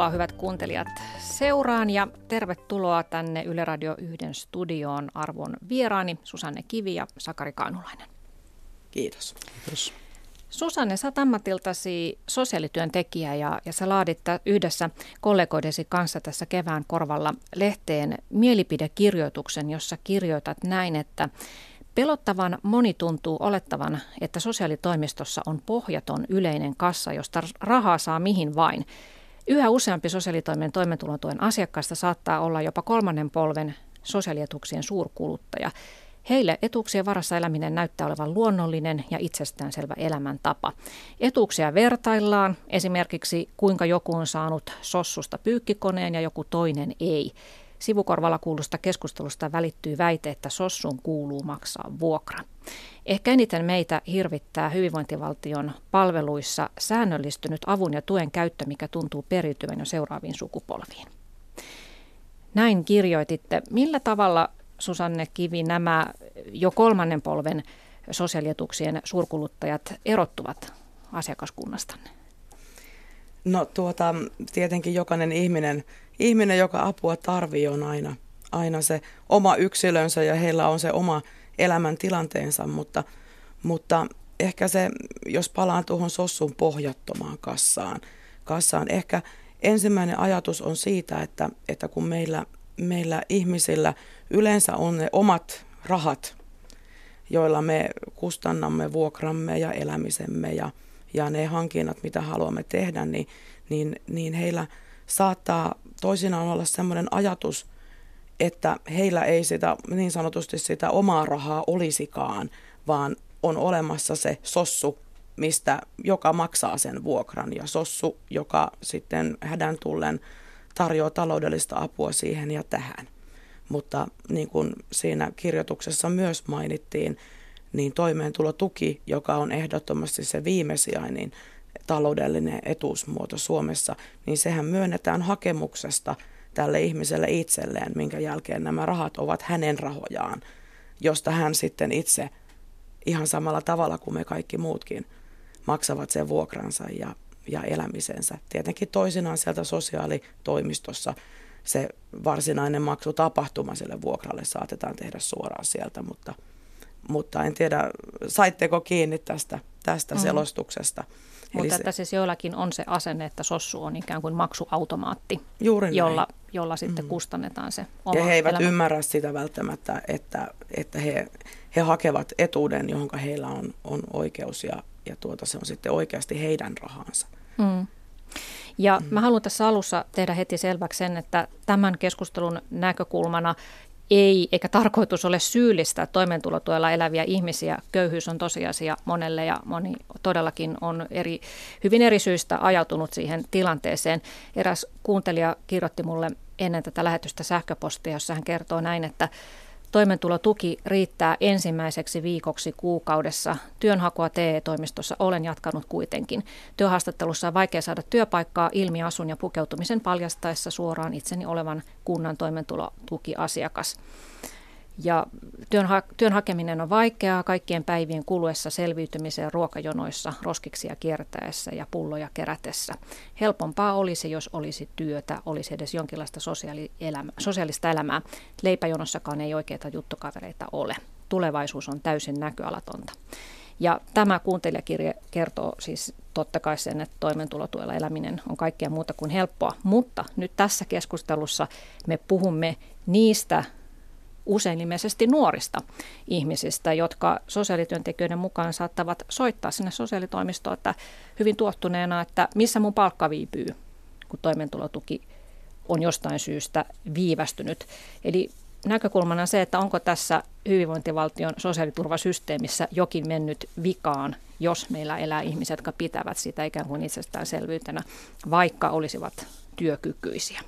Tervetuloa hyvät kuuntelijat seuraan ja tervetuloa tänne Yle Radio 1 studioon arvon vieraani Susanne Kivi ja Sakari Kainulainen. Kiitos. Kiitos. Susanne, sä ammatiltasi sosiaalityöntekijä ja, ja sä laadit yhdessä kollegoidesi kanssa tässä kevään korvalla lehteen mielipidekirjoituksen, jossa kirjoitat näin, että Pelottavan moni tuntuu olettavan, että sosiaalitoimistossa on pohjaton yleinen kassa, josta rahaa saa mihin vain. Yhä useampi sosiaalitoimen toimeentulotuen asiakkaista saattaa olla jopa kolmannen polven sosiaalietuuksien suurkuluttaja. Heille etuuksien varassa eläminen näyttää olevan luonnollinen ja itsestäänselvä elämäntapa. Etuuksia vertaillaan, esimerkiksi kuinka joku on saanut sossusta pyykkikoneen ja joku toinen ei. Sivukorvalla kuulusta keskustelusta välittyy väite, että sossun kuuluu maksaa vuokra. Ehkä eniten meitä hirvittää hyvinvointivaltion palveluissa säännöllistynyt avun ja tuen käyttö, mikä tuntuu periytyvän jo seuraaviin sukupolviin. Näin kirjoititte. Millä tavalla, Susanne Kivi, nämä jo kolmannen polven sosiaalietuuksien suurkuluttajat erottuvat asiakaskunnastanne? No tuota, tietenkin jokainen ihminen, ihminen joka apua tarvii, on aina, aina se oma yksilönsä ja heillä on se oma elämäntilanteensa, mutta, mutta ehkä se, jos palaan tuohon sossun pohjattomaan kassaan, kassaan, ehkä ensimmäinen ajatus on siitä, että, että kun meillä, meillä ihmisillä yleensä on ne omat rahat, joilla me kustannamme vuokramme ja elämisemme ja, ja ne hankinnat, mitä haluamme tehdä, niin, niin, niin heillä saattaa toisinaan olla sellainen ajatus, että heillä ei sitä niin sanotusti sitä omaa rahaa olisikaan, vaan on olemassa se sossu, mistä, joka maksaa sen vuokran ja sossu, joka sitten hädän tullen tarjoaa taloudellista apua siihen ja tähän. Mutta niin kuin siinä kirjoituksessa myös mainittiin, niin toimeentulotuki, joka on ehdottomasti se viimesijainen taloudellinen etuusmuoto Suomessa, niin sehän myönnetään hakemuksesta – tälle ihmiselle itselleen, minkä jälkeen nämä rahat ovat hänen rahojaan, josta hän sitten itse ihan samalla tavalla kuin me kaikki muutkin maksavat sen vuokransa ja, ja elämisensä. Tietenkin toisinaan sieltä sosiaalitoimistossa se varsinainen maksutapahtuma sille vuokralle saatetaan tehdä suoraan sieltä, mutta, mutta en tiedä, saitteko kiinni tästä, tästä mm. selostuksesta. Mutta että siis joillakin on se asenne, että sossu on ikään kuin maksuautomaatti, Juuri jolla, jolla sitten mm. kustannetaan se oma Ja he eivät elämä. ymmärrä sitä välttämättä, että, että he, he hakevat etuuden, johon heillä on, on oikeus ja, ja tuota, se on sitten oikeasti heidän rahansa. Mm. Ja mm. mä haluan tässä alussa tehdä heti selväksi sen, että tämän keskustelun näkökulmana ei, eikä tarkoitus ole syyllistää toimeentulotuella eläviä ihmisiä. Köyhyys on tosiasia monelle ja moni todellakin on eri, hyvin eri syistä ajautunut siihen tilanteeseen. Eräs kuuntelija kirjoitti mulle ennen tätä lähetystä sähköpostia, jossa hän kertoo näin, että Toimeentulotuki riittää ensimmäiseksi viikoksi kuukaudessa. Työnhakua TE-toimistossa olen jatkanut kuitenkin. Työhaastattelussa on vaikea saada työpaikkaa ilmiasun ja pukeutumisen paljastaessa suoraan itseni olevan kunnan toimeentulotukiasiakas. Ja työn, ha- työn hakeminen on vaikeaa kaikkien päivien kuluessa selviytymiseen ruokajonoissa, roskiksia kiertäessä ja pulloja kerätessä. Helpompaa olisi, jos olisi työtä, olisi edes jonkinlaista sosiaalielämä, sosiaalista elämää. Leipäjonossakaan ei oikeita juttukavereita ole. Tulevaisuus on täysin näköalatonta. Ja tämä kuuntelijakirje kertoo siis totta kai sen, että toimeentulotuella eläminen on kaikkea muuta kuin helppoa. Mutta nyt tässä keskustelussa me puhumme niistä usein ilmeisesti nuorista ihmisistä, jotka sosiaalityöntekijöiden mukaan saattavat soittaa sinne sosiaalitoimistoon, että hyvin tuottuneena, että missä mun palkka viipyy, kun toimeentulotuki on jostain syystä viivästynyt. Eli näkökulmana se, että onko tässä hyvinvointivaltion sosiaaliturvasysteemissä jokin mennyt vikaan, jos meillä elää ihmiset, jotka pitävät sitä ikään kuin itsestäänselvyytenä, vaikka olisivat työkykyisiä.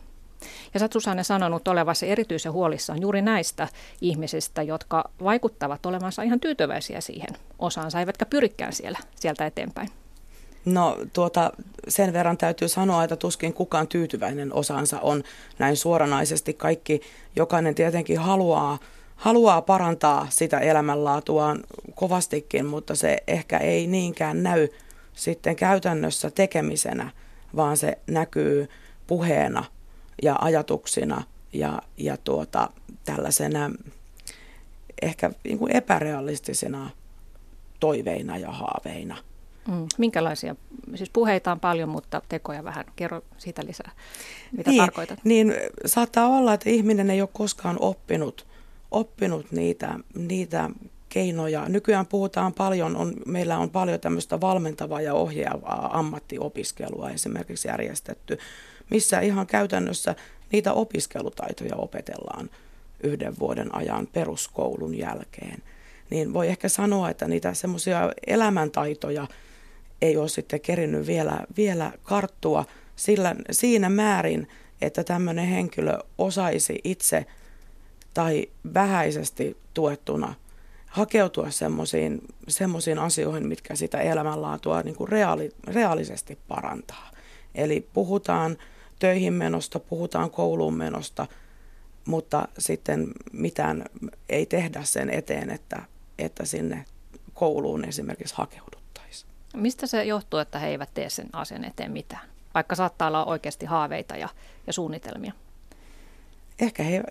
Ja sä Susanne sanonut olevasi erityisen huolissaan juuri näistä ihmisistä, jotka vaikuttavat olevansa ihan tyytyväisiä siihen osaansa, eivätkä pyrikään siellä, sieltä eteenpäin. No tuota, sen verran täytyy sanoa, että tuskin kukaan tyytyväinen osansa on näin suoranaisesti. Kaikki, jokainen tietenkin haluaa, haluaa parantaa sitä elämänlaatuaan kovastikin, mutta se ehkä ei niinkään näy sitten käytännössä tekemisenä, vaan se näkyy puheena ja ajatuksina ja, ja tuota, tällaisena ehkä niin kuin epärealistisina toiveina ja haaveina. Mm. Minkälaisia? Siis puheita on paljon, mutta tekoja vähän. Kerro siitä lisää, mitä niin, tarkoitat. Niin saattaa olla, että ihminen ei ole koskaan oppinut, oppinut niitä, niitä keinoja. Nykyään puhutaan paljon, on, meillä on paljon tämmöistä valmentavaa ja ohjaavaa ammattiopiskelua esimerkiksi järjestetty, missä ihan käytännössä niitä opiskelutaitoja opetellaan yhden vuoden ajan peruskoulun jälkeen. Niin voi ehkä sanoa, että niitä semmoisia elämäntaitoja ei ole sitten kerinyt vielä, vielä karttua sillä, siinä määrin, että tämmöinen henkilö osaisi itse tai vähäisesti tuettuna hakeutua semmoisiin asioihin, mitkä sitä elämänlaatua niin kuin reaali, reaalisesti parantaa. Eli puhutaan töihin menosta, puhutaan kouluun menosta, mutta sitten mitään ei tehdä sen eteen, että, että sinne kouluun esimerkiksi hakeuduttaisiin. Mistä se johtuu, että he eivät tee sen asian eteen mitään, vaikka saattaa olla oikeasti haaveita ja, ja suunnitelmia? Ehkä he,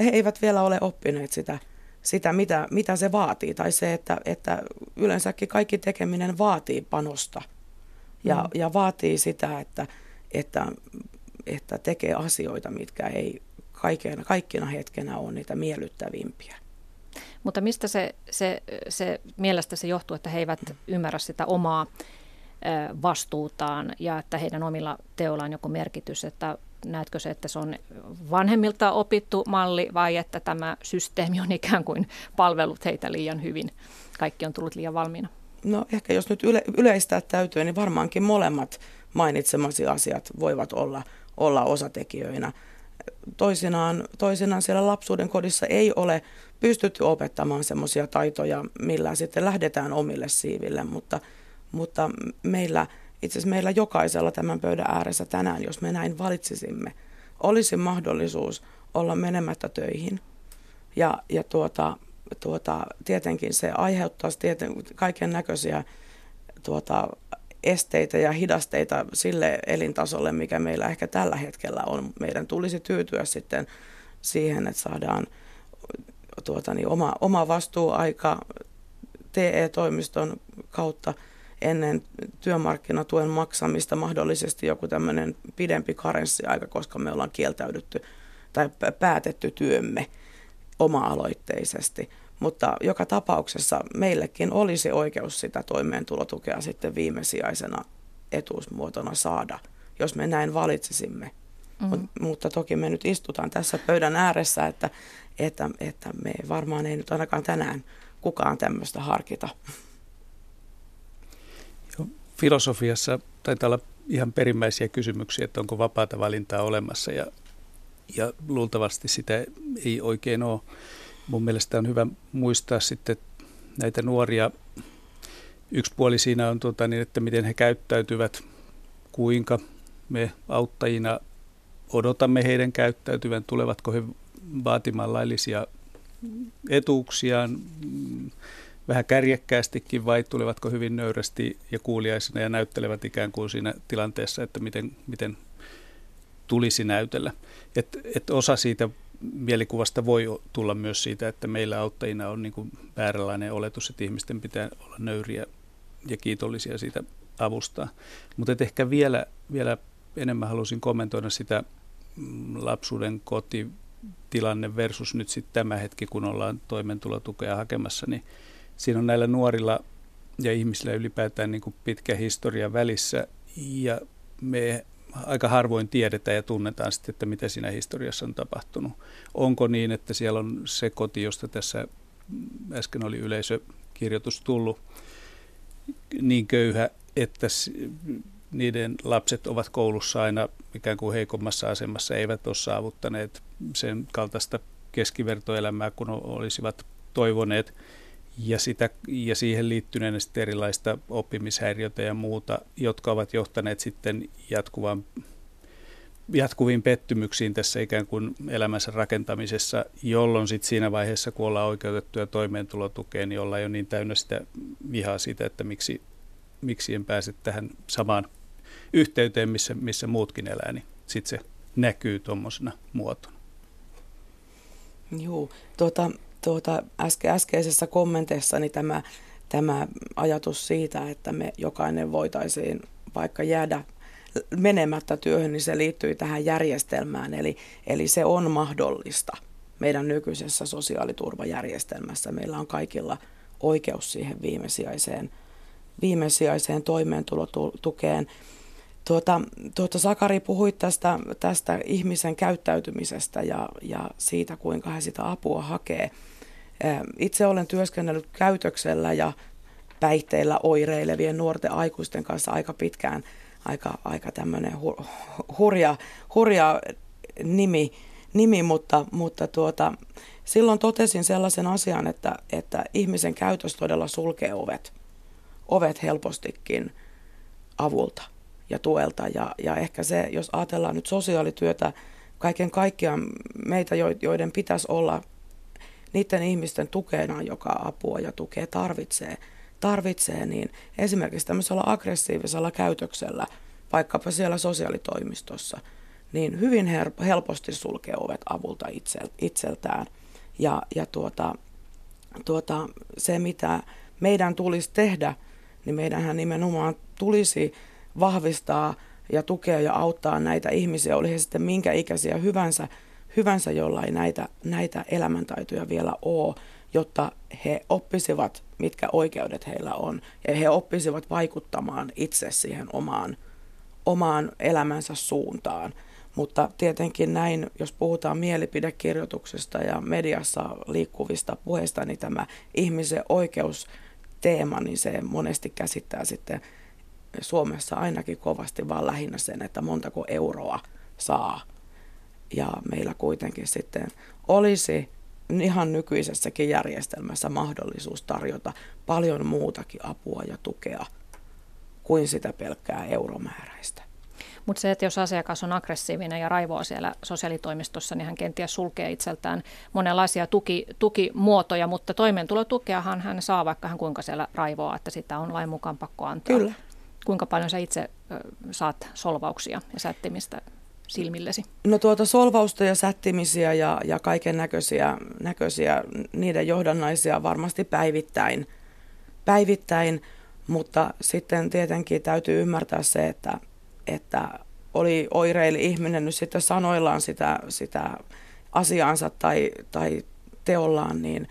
he eivät vielä ole oppineet sitä – sitä, mitä, mitä se vaatii. Tai se, että, että yleensäkin kaikki tekeminen vaatii panosta ja, mm. ja vaatii sitä, että, että, että tekee asioita, mitkä ei kaikena, kaikkina hetkenä ole niitä miellyttävimpiä. Mutta mistä se, se, se mielestä se johtuu, että he eivät ymmärrä sitä omaa vastuutaan ja että heidän omilla teoillaan on joku merkitys, että näetkö se, että se on vanhemmilta opittu malli vai että tämä systeemi on ikään kuin palvellut heitä liian hyvin? Kaikki on tullut liian valmiina. No ehkä jos nyt yle, yleistää täytyy, niin varmaankin molemmat mainitsemasi asiat voivat olla, olla osatekijöinä. Toisinaan, toisinaan siellä lapsuuden kodissa ei ole pystytty opettamaan semmoisia taitoja, millä sitten lähdetään omille siiville, mutta, mutta meillä – itse asiassa meillä jokaisella tämän pöydän ääressä tänään, jos me näin valitsisimme, olisi mahdollisuus olla menemättä töihin. Ja, ja tuota, tuota, tietenkin se aiheuttaisi tieten, kaiken näköisiä tuota, esteitä ja hidasteita sille elintasolle, mikä meillä ehkä tällä hetkellä on. Meidän tulisi tyytyä sitten siihen, että saadaan tuota, niin oma, oma vastuuaika TE-toimiston kautta – ennen työmarkkinatuen maksamista mahdollisesti joku tämmöinen pidempi karenssiaika, koska me ollaan kieltäydytty tai päätetty työmme oma-aloitteisesti. Mutta joka tapauksessa meillekin olisi oikeus sitä toimeentulotukea sitten viimesijaisena etuusmuotona saada, jos me näin valitsisimme. Mm. Mut, mutta toki me nyt istutaan tässä pöydän ääressä, että, että, että me varmaan ei nyt ainakaan tänään kukaan tämmöistä harkita filosofiassa taitaa olla ihan perimmäisiä kysymyksiä, että onko vapaata valintaa olemassa ja, ja luultavasti sitä ei oikein ole. Mun mielestä on hyvä muistaa sitten näitä nuoria. Yksi puoli siinä on tuota, niin, että miten he käyttäytyvät, kuinka me auttajina odotamme heidän käyttäytyvän, tulevatko he vaatimaan laillisia etuuksiaan, vähän kärjekkäästikin vai tulevatko hyvin nöyrästi ja kuuliaisena ja näyttelevät ikään kuin siinä tilanteessa, että miten, miten tulisi näytellä. Et, et osa siitä mielikuvasta voi tulla myös siitä, että meillä auttajina on niin kuin vääränlainen oletus, että ihmisten pitää olla nöyriä ja kiitollisia siitä avustaa. Mutta ehkä vielä, vielä enemmän halusin kommentoida sitä mm, lapsuuden kotitilanne versus nyt sitten tämä hetki, kun ollaan toimeentulotukea hakemassa, niin siinä on näillä nuorilla ja ihmisillä ylipäätään niin kuin pitkä historia välissä ja me aika harvoin tiedetään ja tunnetaan sitten, että mitä siinä historiassa on tapahtunut. Onko niin, että siellä on se koti, josta tässä äsken oli yleisökirjoitus tullut, niin köyhä, että niiden lapset ovat koulussa aina ikään kuin heikommassa asemassa, eivät ole saavuttaneet sen kaltaista keskivertoelämää, kun olisivat toivoneet ja, sitä, ja siihen liittyneenä sitten erilaista oppimishäiriötä ja muuta, jotka ovat johtaneet sitten jatkuvan, jatkuviin pettymyksiin tässä ikään kuin elämänsä rakentamisessa, jolloin sitten siinä vaiheessa, kun ollaan oikeutettuja toimeentulotukeen, niin ollaan jo niin täynnä sitä vihaa siitä, että miksi, miksi en pääse tähän samaan yhteyteen, missä, missä muutkin elää, niin sitten se näkyy tuommoisena muotona. Joo, tuota, tuota, äske, äskeisessä kommenteissani tämä, tämä ajatus siitä, että me jokainen voitaisiin vaikka jäädä menemättä työhön, niin se liittyy tähän järjestelmään. Eli, eli se on mahdollista meidän nykyisessä sosiaaliturvajärjestelmässä. Meillä on kaikilla oikeus siihen viimesijaiseen, viimesijaiseen toimeentulotukeen. Tuota, tuota Sakari puhui tästä, tästä ihmisen käyttäytymisestä ja, ja siitä, kuinka he sitä apua hakee. Itse olen työskennellyt käytöksellä ja päihteillä oireilevien nuorten aikuisten kanssa aika pitkään, aika, aika tämmöinen hurja, hurja nimi, nimi mutta, mutta tuota, silloin totesin sellaisen asian, että, että ihmisen käytös todella sulkee ovet, ovet helpostikin avulta ja tuelta. Ja, ja ehkä se, jos ajatellaan nyt sosiaalityötä, kaiken kaikkiaan meitä, joiden pitäisi olla niiden ihmisten tukena, joka apua ja tukea tarvitsee, tarvitsee, niin esimerkiksi tämmöisellä aggressiivisella käytöksellä, vaikkapa siellä sosiaalitoimistossa, niin hyvin helposti sulkee ovet avulta itseltään. Ja, ja tuota, tuota, se, mitä meidän tulisi tehdä, niin meidänhän nimenomaan tulisi vahvistaa ja tukea ja auttaa näitä ihmisiä, oli he sitten minkä ikäisiä hyvänsä, hyvänsä jolla ei näitä, näitä elämäntaitoja vielä ole, jotta he oppisivat, mitkä oikeudet heillä on, ja he oppisivat vaikuttamaan itse siihen omaan, omaan elämänsä suuntaan. Mutta tietenkin näin, jos puhutaan mielipidekirjoituksesta ja mediassa liikkuvista puheista, niin tämä ihmisen oikeusteema, niin se monesti käsittää sitten Suomessa ainakin kovasti vaan lähinnä sen, että montako euroa saa. Ja meillä kuitenkin sitten olisi ihan nykyisessäkin järjestelmässä mahdollisuus tarjota paljon muutakin apua ja tukea kuin sitä pelkkää euromääräistä. Mutta se, että jos asiakas on aggressiivinen ja raivoa siellä sosiaalitoimistossa, niin hän kenties sulkee itseltään monenlaisia tuki, tukimuotoja, mutta toimeentulotukeahan hän saa, vaikka hän kuinka siellä raivoa, että sitä on lain mukaan pakko antaa. Kyllä. Kuinka paljon sä itse saat solvauksia ja sättimistä silmillesi? No tuota solvausta ja sättimisiä ja, ja kaiken näköisiä, näköisiä, niiden johdannaisia varmasti päivittäin, päivittäin, mutta sitten tietenkin täytyy ymmärtää se, että, että oli oireili ihminen nyt sitten sanoillaan sitä, sitä asiaansa tai, tai teollaan, niin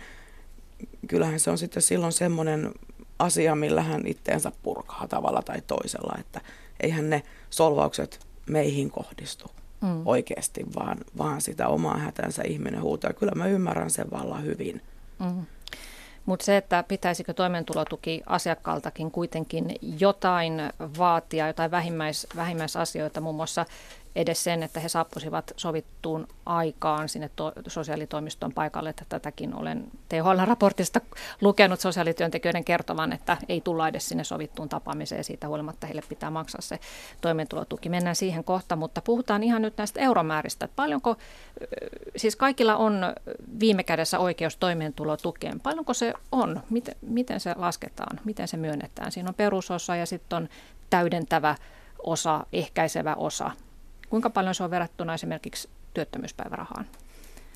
kyllähän se on sitten silloin semmoinen asia, millä hän itteensä purkaa tavalla tai toisella, että eihän ne solvaukset meihin kohdistu mm. oikeasti, vaan, vaan sitä omaa hätänsä ihminen huutaa. Kyllä mä ymmärrän sen vallan hyvin. Mm. Mutta se, että pitäisikö toimeentulotuki asiakkaaltakin kuitenkin jotain vaatia, jotain vähimmäis, vähimmäisasioita, muun muassa edes sen, että he saapuisivat sovittuun aikaan sinne to- sosiaalitoimiston paikalle. Että tätäkin olen THL-raportista lukenut sosiaalityöntekijöiden kertovan, että ei tulla edes sinne sovittuun tapaamiseen. Siitä huolimatta heille pitää maksaa se toimeentulotuki. Mennään siihen kohta, mutta puhutaan ihan nyt näistä euromääristä. Että paljonko, siis kaikilla on viime kädessä oikeus toimeentulotukeen. Paljonko se on? Miten, miten se lasketaan? Miten se myönnetään? Siinä on perusosa ja sitten on täydentävä osa, ehkäisevä osa. Kuinka paljon se on verrattuna esimerkiksi työttömyyspäivärahaan?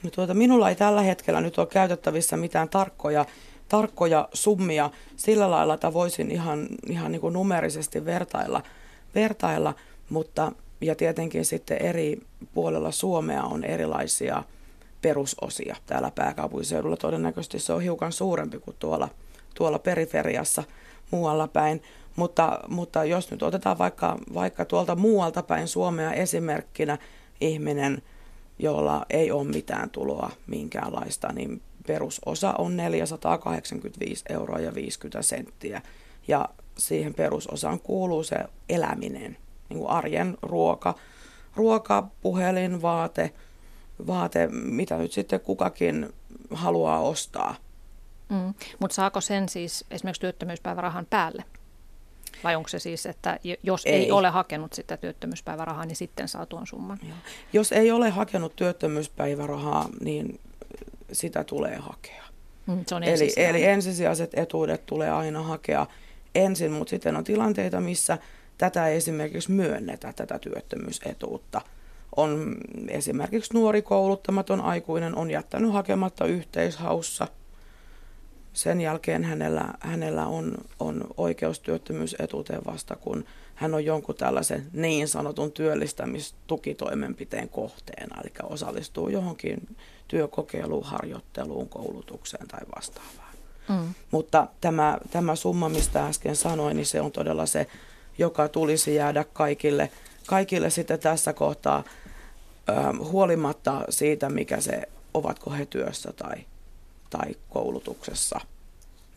No tuota, minulla ei tällä hetkellä nyt ole käytettävissä mitään tarkkoja, tarkkoja summia sillä lailla, että voisin ihan, ihan niin kuin numerisesti vertailla, vertailla, mutta ja tietenkin sitten eri puolella Suomea on erilaisia perusosia. Täällä pääkaupunkiseudulla todennäköisesti se on hiukan suurempi kuin tuolla, tuolla periferiassa muualla päin. Mutta, mutta jos nyt otetaan vaikka, vaikka tuolta muualta päin Suomea esimerkkinä ihminen, jolla ei ole mitään tuloa minkäänlaista, niin perusosa on 485 euroa ja 50 senttiä. Ja siihen perusosaan kuuluu se eläminen, niin kuin arjen ruoka, ruoka, puhelin, vaate, vaate, mitä nyt sitten kukakin haluaa ostaa. Mm. Mutta saako sen siis esimerkiksi työttömyyspäivärahan päälle? Vai onko se siis, että jos ei, ei ole hakenut sitä työttömyyspäivärahaa, niin sitten saa tuon summan? Joo. Jos ei ole hakenut työttömyyspäivärahaa, niin sitä tulee hakea. Mm, se on eli, eli ensisijaiset etuudet tulee aina hakea ensin, mutta sitten on tilanteita, missä tätä ei esimerkiksi myönnetä, tätä työttömyysetuutta, on esimerkiksi nuori kouluttamaton aikuinen on jättänyt hakematta yhteishaussa. Sen jälkeen hänellä, hänellä on, on oikeus työttömyysetuuteen vasta, kun hän on jonkun tällaisen niin sanotun työllistämistukitoimenpiteen kohteena, eli osallistuu johonkin työkokeiluun, harjoitteluun, koulutukseen tai vastaavaan. Mm. Mutta tämä, tämä summa, mistä äsken sanoin, niin se on todella se, joka tulisi jäädä kaikille, kaikille sitten tässä kohtaa huolimatta siitä, mikä se, ovatko he työssä tai, tai koulutuksessa.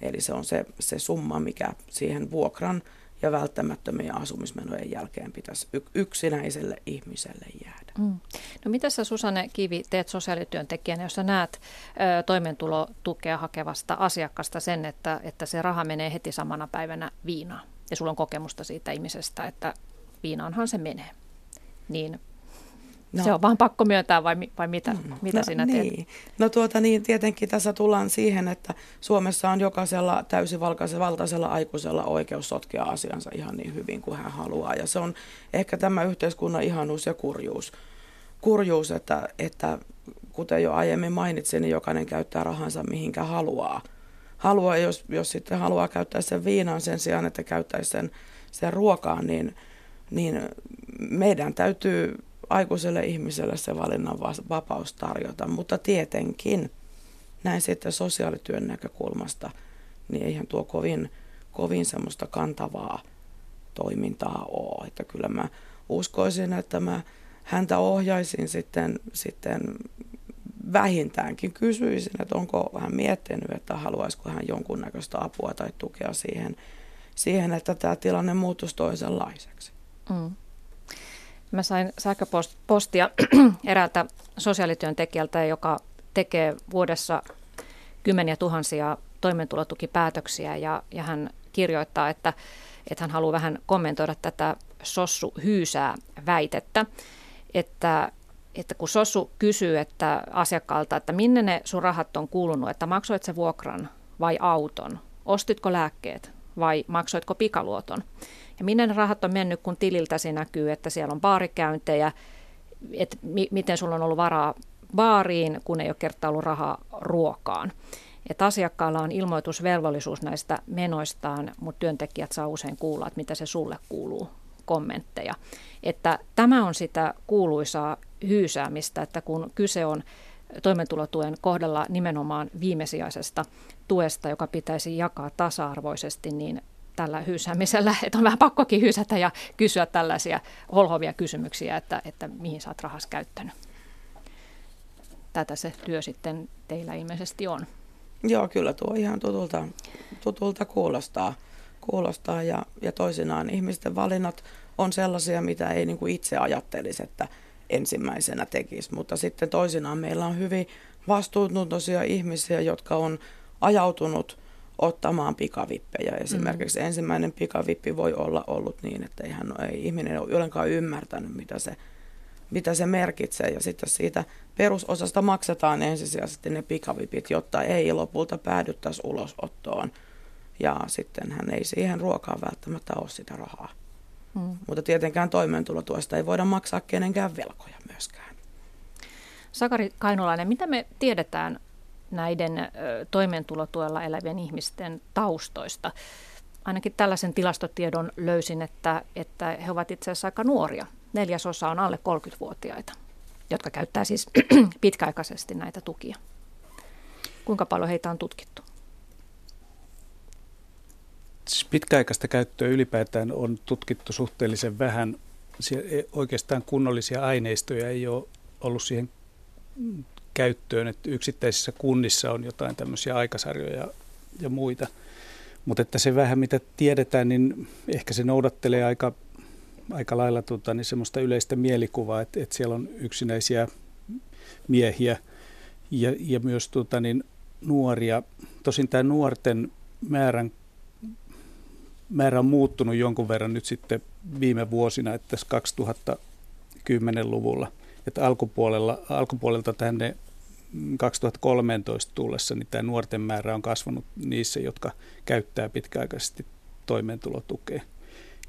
Eli se on se, se summa, mikä siihen vuokran ja välttämättömien asumismenojen jälkeen pitäisi yksinäiselle ihmiselle jäädä. Mm. No mitä sä Susanne Kivi teet sosiaalityöntekijänä, jos sä näet ö, toimeentulotukea hakevasta asiakkaasta sen, että, että se raha menee heti samana päivänä viinaan ja sulla on kokemusta siitä ihmisestä, että viinaanhan se menee, niin No. Se on vaan pakko myöntää vai, vai mitä, mitä no, sinä teet? Niin. No tuota niin, tietenkin tässä tullaan siihen, että Suomessa on jokaisella täysivaltaisella aikuisella oikeus sotkea asiansa ihan niin hyvin kuin hän haluaa. Ja se on ehkä tämä yhteiskunnan ihanuus ja kurjuus, kurjuus että, että kuten jo aiemmin mainitsin, niin jokainen käyttää rahansa mihinkä haluaa. haluaa jos, jos sitten haluaa käyttää sen viinan sen sijaan, että käyttäisi sen, sen ruokaan, niin, niin meidän täytyy aikuiselle ihmiselle se valinnan vapaus tarjota, mutta tietenkin näin sitten sosiaalityön näkökulmasta, niin eihän tuo kovin, kovin semmoista kantavaa toimintaa ole. Että kyllä mä uskoisin, että mä häntä ohjaisin sitten, sitten vähintäänkin kysyisin, että onko hän miettinyt, että haluaisiko hän jonkunnäköistä apua tai tukea siihen, siihen että tämä tilanne muuttuisi toisenlaiseksi. Mm. Mä sain sähköpostia eräältä sosiaalityöntekijältä, joka tekee vuodessa kymmeniä tuhansia toimeentulotukipäätöksiä ja, ja hän kirjoittaa, että, että hän haluaa vähän kommentoida tätä Sossu Hyysää väitettä, että, että kun Sossu kysyy että asiakkaalta, että minne ne sun rahat on kuulunut, että maksoit se vuokran vai auton, ostitko lääkkeet vai maksoitko pikaluoton, ja minne ne rahat on mennyt, kun tililtäsi näkyy, että siellä on baarikäyntejä, että mi- miten sulla on ollut varaa baariin, kun ei ole kertaa ollut rahaa ruokaan. Että asiakkaalla on ilmoitusvelvollisuus näistä menoistaan, mutta työntekijät saa usein kuulla, että mitä se sulle kuuluu, kommentteja. Että tämä on sitä kuuluisaa hyysäämistä, että kun kyse on toimeentulotuen kohdalla nimenomaan viimesijaisesta tuesta, joka pitäisi jakaa tasa-arvoisesti, niin tällä hyysäämisellä, että on vähän pakkokin hyysätä ja kysyä tällaisia holhovia kysymyksiä, että, että mihin sä oot rahas käyttänyt. Tätä se työ sitten teillä ilmeisesti on. Joo, kyllä tuo ihan tutulta, tutulta kuulostaa, kuulostaa ja, ja toisinaan ihmisten valinnat on sellaisia, mitä ei niin kuin itse ajattelisi, että ensimmäisenä tekisi, mutta sitten toisinaan meillä on hyvin vastuuntuntoisia ihmisiä, jotka on ajautunut – ottamaan pikavippejä. Esimerkiksi mm. ensimmäinen pikavippi voi olla ollut niin, että ei, hän, ei ihminen ole ollenkaan ymmärtänyt, mitä se, mitä se merkitsee. Ja sitten siitä perusosasta maksetaan ensisijaisesti ne pikavipit, jotta ei lopulta päädyttäisi ulosottoon. Ja sitten hän ei siihen ruokaan välttämättä ole sitä rahaa. Mm. Mutta tietenkään toimeentulotuesta ei voida maksaa kenenkään velkoja myöskään. Sakari Kainulainen, mitä me tiedetään näiden toimeentulotuella elävien ihmisten taustoista. Ainakin tällaisen tilastotiedon löysin, että, että he ovat itse asiassa aika nuoria. Neljäsosa on alle 30-vuotiaita, jotka käyttää siis pitkäaikaisesti näitä tukia. Kuinka paljon heitä on tutkittu? Siis pitkäaikaista käyttöä ylipäätään on tutkittu suhteellisen vähän. E, oikeastaan kunnollisia aineistoja ei ole ollut siihen käyttöön, että yksittäisissä kunnissa on jotain tämmöisiä aikasarjoja ja muita. Mutta että se vähän mitä tiedetään, niin ehkä se noudattelee aika, aika lailla tuota, niin semmoista yleistä mielikuvaa, että, että siellä on yksinäisiä miehiä ja, ja myös tuota, niin nuoria. Tosin tämä nuorten määrän, määrä on muuttunut jonkun verran nyt sitten viime vuosina, että tässä 2010-luvulla – että alkupuolella, alkupuolelta tänne 2013 tullessa niin tämä nuorten määrä on kasvanut niissä, jotka käyttää pitkäaikaisesti toimeentulotukea.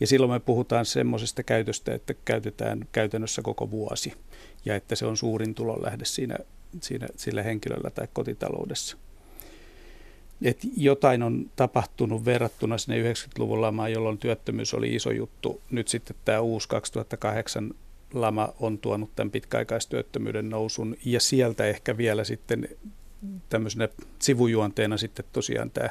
Ja silloin me puhutaan semmoisesta käytöstä, että käytetään käytännössä koko vuosi ja että se on suurin tulonlähde siinä, siinä sillä henkilöllä tai kotitaloudessa. Et jotain on tapahtunut verrattuna sinne 90-luvun lamaan, jolloin työttömyys oli iso juttu. Nyt sitten tämä uusi 2008 lama on tuonut tämän pitkäaikaistyöttömyyden nousun ja sieltä ehkä vielä sitten tämmöisenä sivujuonteena sitten tosiaan tämä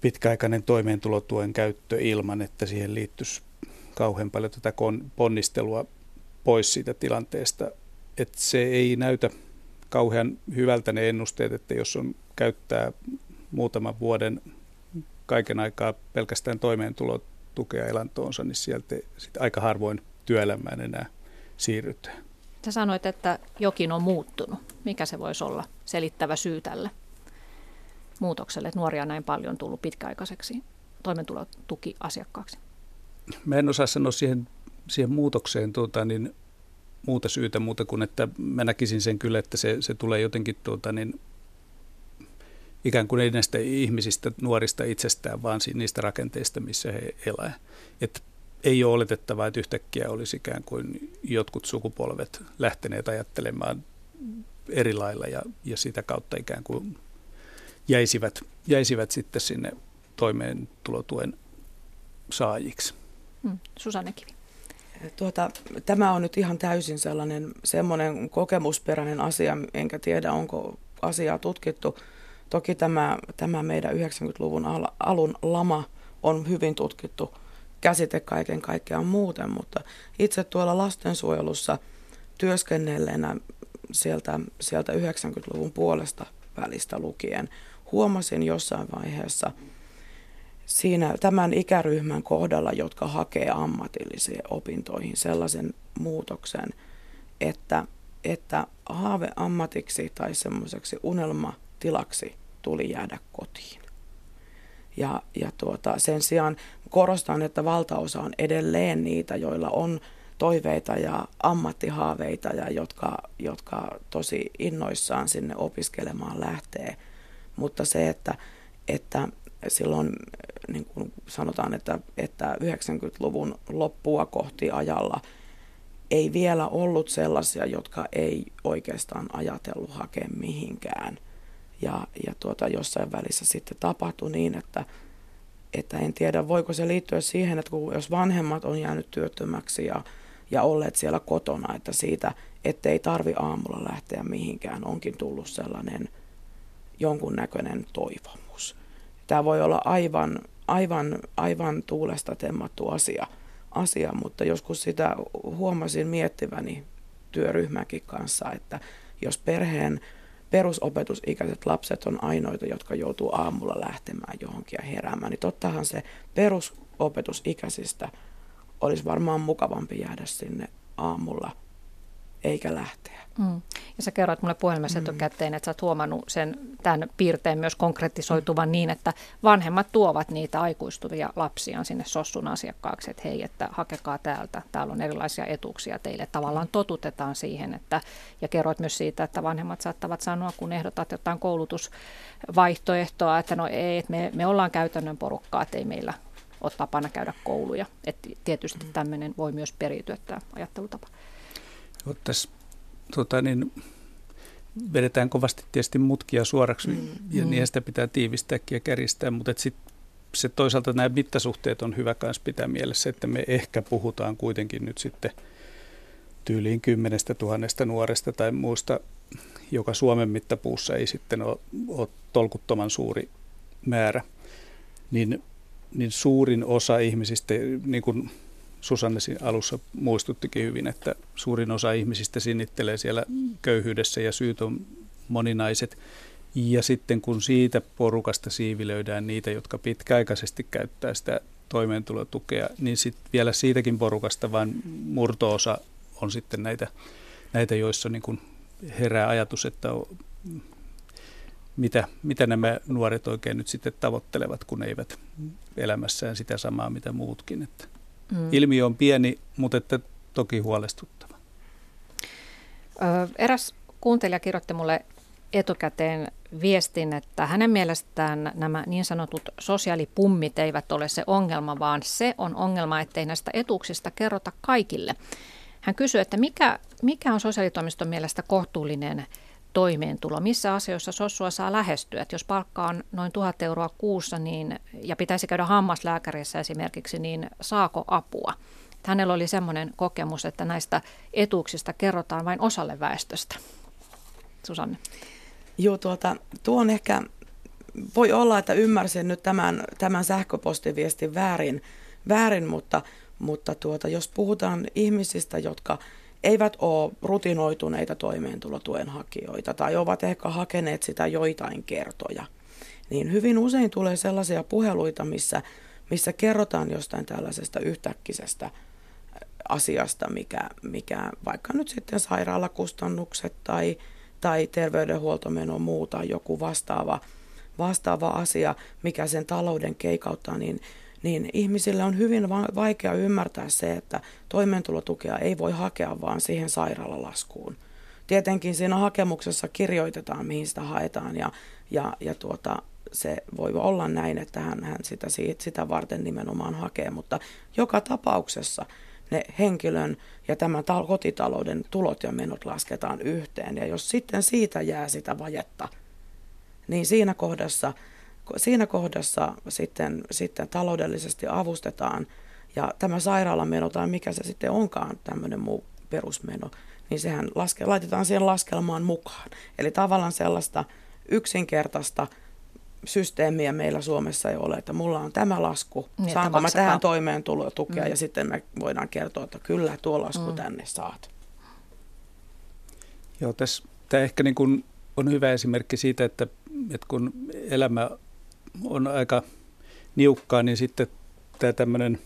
pitkäaikainen toimeentulotuen käyttö ilman, että siihen liittyisi kauhean paljon tätä ponnistelua pois siitä tilanteesta. Että se ei näytä kauhean hyvältä ne ennusteet, että jos on käyttää muutaman vuoden kaiken aikaa pelkästään toimeentulotukea elantoonsa, niin sieltä aika harvoin työelämään enää siirrytään. Sä sanoit, että jokin on muuttunut. Mikä se voisi olla selittävä syy tälle muutokselle, että nuoria näin paljon tullut pitkäaikaiseksi toimeentulotukiasiakkaaksi? Mä en osaa sanoa siihen, siihen muutokseen tuota, niin muuta syytä muuta kuin, että mä näkisin sen kyllä, että se, se tulee jotenkin tuota, niin ikään kuin ei näistä ihmisistä, nuorista itsestään, vaan niistä rakenteista, missä he elää. Et ei ole oletettavaa, että yhtäkkiä olisi ikään kuin jotkut sukupolvet lähteneet ajattelemaan eri lailla ja, ja sitä kautta ikään kuin jäisivät, jäisivät sitten sinne toimeentulotuen saajiksi. Hmm. Susanne Kivi. Tuota, tämä on nyt ihan täysin sellainen semmoinen kokemusperäinen asia, enkä tiedä onko asiaa tutkittu. Toki tämä, tämä meidän 90-luvun alun lama on hyvin tutkittu käsite kaiken kaikkiaan muuten, mutta itse tuolla lastensuojelussa työskennelleenä sieltä, sieltä 90-luvun puolesta välistä lukien huomasin jossain vaiheessa siinä tämän ikäryhmän kohdalla, jotka hakee ammatillisiin opintoihin sellaisen muutoksen, että, että haave ammatiksi tai semmoiseksi unelmatilaksi tuli jäädä kotiin. Ja, ja tuota, sen sijaan korostan, että valtaosa on edelleen niitä, joilla on toiveita ja ammattihaaveita ja jotka, jotka tosi innoissaan sinne opiskelemaan lähtee. Mutta se, että, että silloin niin kuin sanotaan, että, että 90-luvun loppua kohti ajalla ei vielä ollut sellaisia, jotka ei oikeastaan ajatellut hakea mihinkään. Ja, ja tuota, jossain välissä sitten tapahtui niin, että että en tiedä, voiko se liittyä siihen, että kun, jos vanhemmat on jäänyt työttömäksi ja, ja olleet siellä kotona, että siitä, ettei tarvi aamulla lähteä mihinkään, onkin tullut sellainen jonkunnäköinen toivomus. Tämä voi olla aivan, aivan, aivan tuulesta temmattu asia, asia, mutta joskus sitä huomasin miettiväni työryhmänkin kanssa, että jos perheen perusopetusikäiset lapset on ainoita, jotka joutuu aamulla lähtemään johonkin ja heräämään, niin tottahan se perusopetusikäisistä olisi varmaan mukavampi jäädä sinne aamulla eikä lähteä. Mm. Ja sä kerroit mulle puhelimessa mm. etukäteen, että sä oot huomannut sen, tämän piirteen myös konkretisoituvan mm. niin, että vanhemmat tuovat niitä aikuistuvia lapsiaan sinne sossun asiakkaaksi, että hei, että hakekaa täältä, täällä on erilaisia etuuksia teille. Tavallaan totutetaan siihen, että, ja kerroit myös siitä, että vanhemmat saattavat sanoa, kun ehdotat jotain koulutusvaihtoehtoa, että no ei, että me, me ollaan käytännön porukkaa, että ei meillä ole tapana käydä kouluja. Että tietysti mm. tämmöinen voi myös periytyä tämä ajattelutapa. Ottaisiin tota, niin, vedetään kovasti tietysti mutkia suoraksi mm, ja mm. sitä pitää tiivistääkin ja kärjistää, mutta sit se toisaalta nämä mittasuhteet on hyvä myös pitää mielessä, että me ehkä puhutaan kuitenkin nyt sitten tyyliin kymmenestä tuhannesta nuoresta tai muusta, joka Suomen mittapuussa ei sitten ole, ole tolkuttoman suuri määrä, niin, niin suurin osa ihmisistä, niin kuin Susanne alussa muistuttikin hyvin, että suurin osa ihmisistä sinnittelee siellä köyhyydessä ja syyt on moninaiset. Ja sitten kun siitä porukasta siivilöidään niitä, jotka pitkäaikaisesti käyttää sitä toimeentulotukea, niin sitten vielä siitäkin porukasta vain murtoosa on sitten näitä, näitä joissa niin kuin herää ajatus, että on, mitä, mitä nämä nuoret oikein nyt sitten tavoittelevat, kun eivät elämässään sitä samaa, mitä muutkin. Että Mm. Ilmiö on pieni, mutta että toki huolestuttava. Ö, eräs kuuntelija kirjoitti mulle etukäteen viestin, että hänen mielestään nämä niin sanotut sosiaalipummit eivät ole se ongelma, vaan se on ongelma, ettei näistä etuuksista kerrota kaikille. Hän kysyy, että mikä, mikä on sosiaalitoimiston mielestä kohtuullinen toimeentulo? Missä asioissa sossua saa lähestyä? Että jos palkka on noin tuhat euroa kuussa niin, ja pitäisi käydä hammaslääkärissä esimerkiksi, niin saako apua? Hänellä oli semmoinen kokemus, että näistä etuuksista kerrotaan vain osalle väestöstä. Susanne. Joo, tuota, tuo on ehkä, voi olla, että ymmärsin nyt tämän, tämän sähköpostiviestin väärin, väärin mutta, mutta tuota, jos puhutaan ihmisistä, jotka eivät ole rutinoituneita toimeentulotuen hakijoita tai ovat ehkä hakeneet sitä joitain kertoja, niin hyvin usein tulee sellaisia puheluita, missä, missä kerrotaan jostain tällaisesta yhtäkkisestä asiasta, mikä, mikä vaikka nyt sitten sairaalakustannukset tai, tai terveydenhuoltomeno muu tai joku vastaava, vastaava asia, mikä sen talouden keikauttaa, niin, niin ihmisille on hyvin vaikea ymmärtää se, että toimeentulotukea ei voi hakea vaan siihen sairaalalaskuun. Tietenkin siinä hakemuksessa kirjoitetaan, mihin sitä haetaan ja, ja, ja tuota, se voi olla näin, että hän, hän sitä, sitä varten nimenomaan hakee, mutta joka tapauksessa – ne henkilön ja tämän tal- kotitalouden tulot ja menot lasketaan yhteen. Ja jos sitten siitä jää sitä vajetta, niin siinä kohdassa, siinä kohdassa sitten, sitten taloudellisesti avustetaan ja tämä sairaalameno tai mikä se sitten onkaan tämmöinen muu perusmeno, niin sehän laske, laitetaan siihen laskelmaan mukaan. Eli tavallaan sellaista yksinkertaista systeemiä meillä Suomessa ei ole, että mulla on tämä lasku, niin, saanko mä tähän toimeentulotukea mm. ja sitten me voidaan kertoa, että kyllä tuo lasku mm. tänne saat. Joo, tässä tämä ehkä niin kuin on hyvä esimerkki siitä, että, että kun elämä on aika niukkaa, niin sitten tämä tämmöinen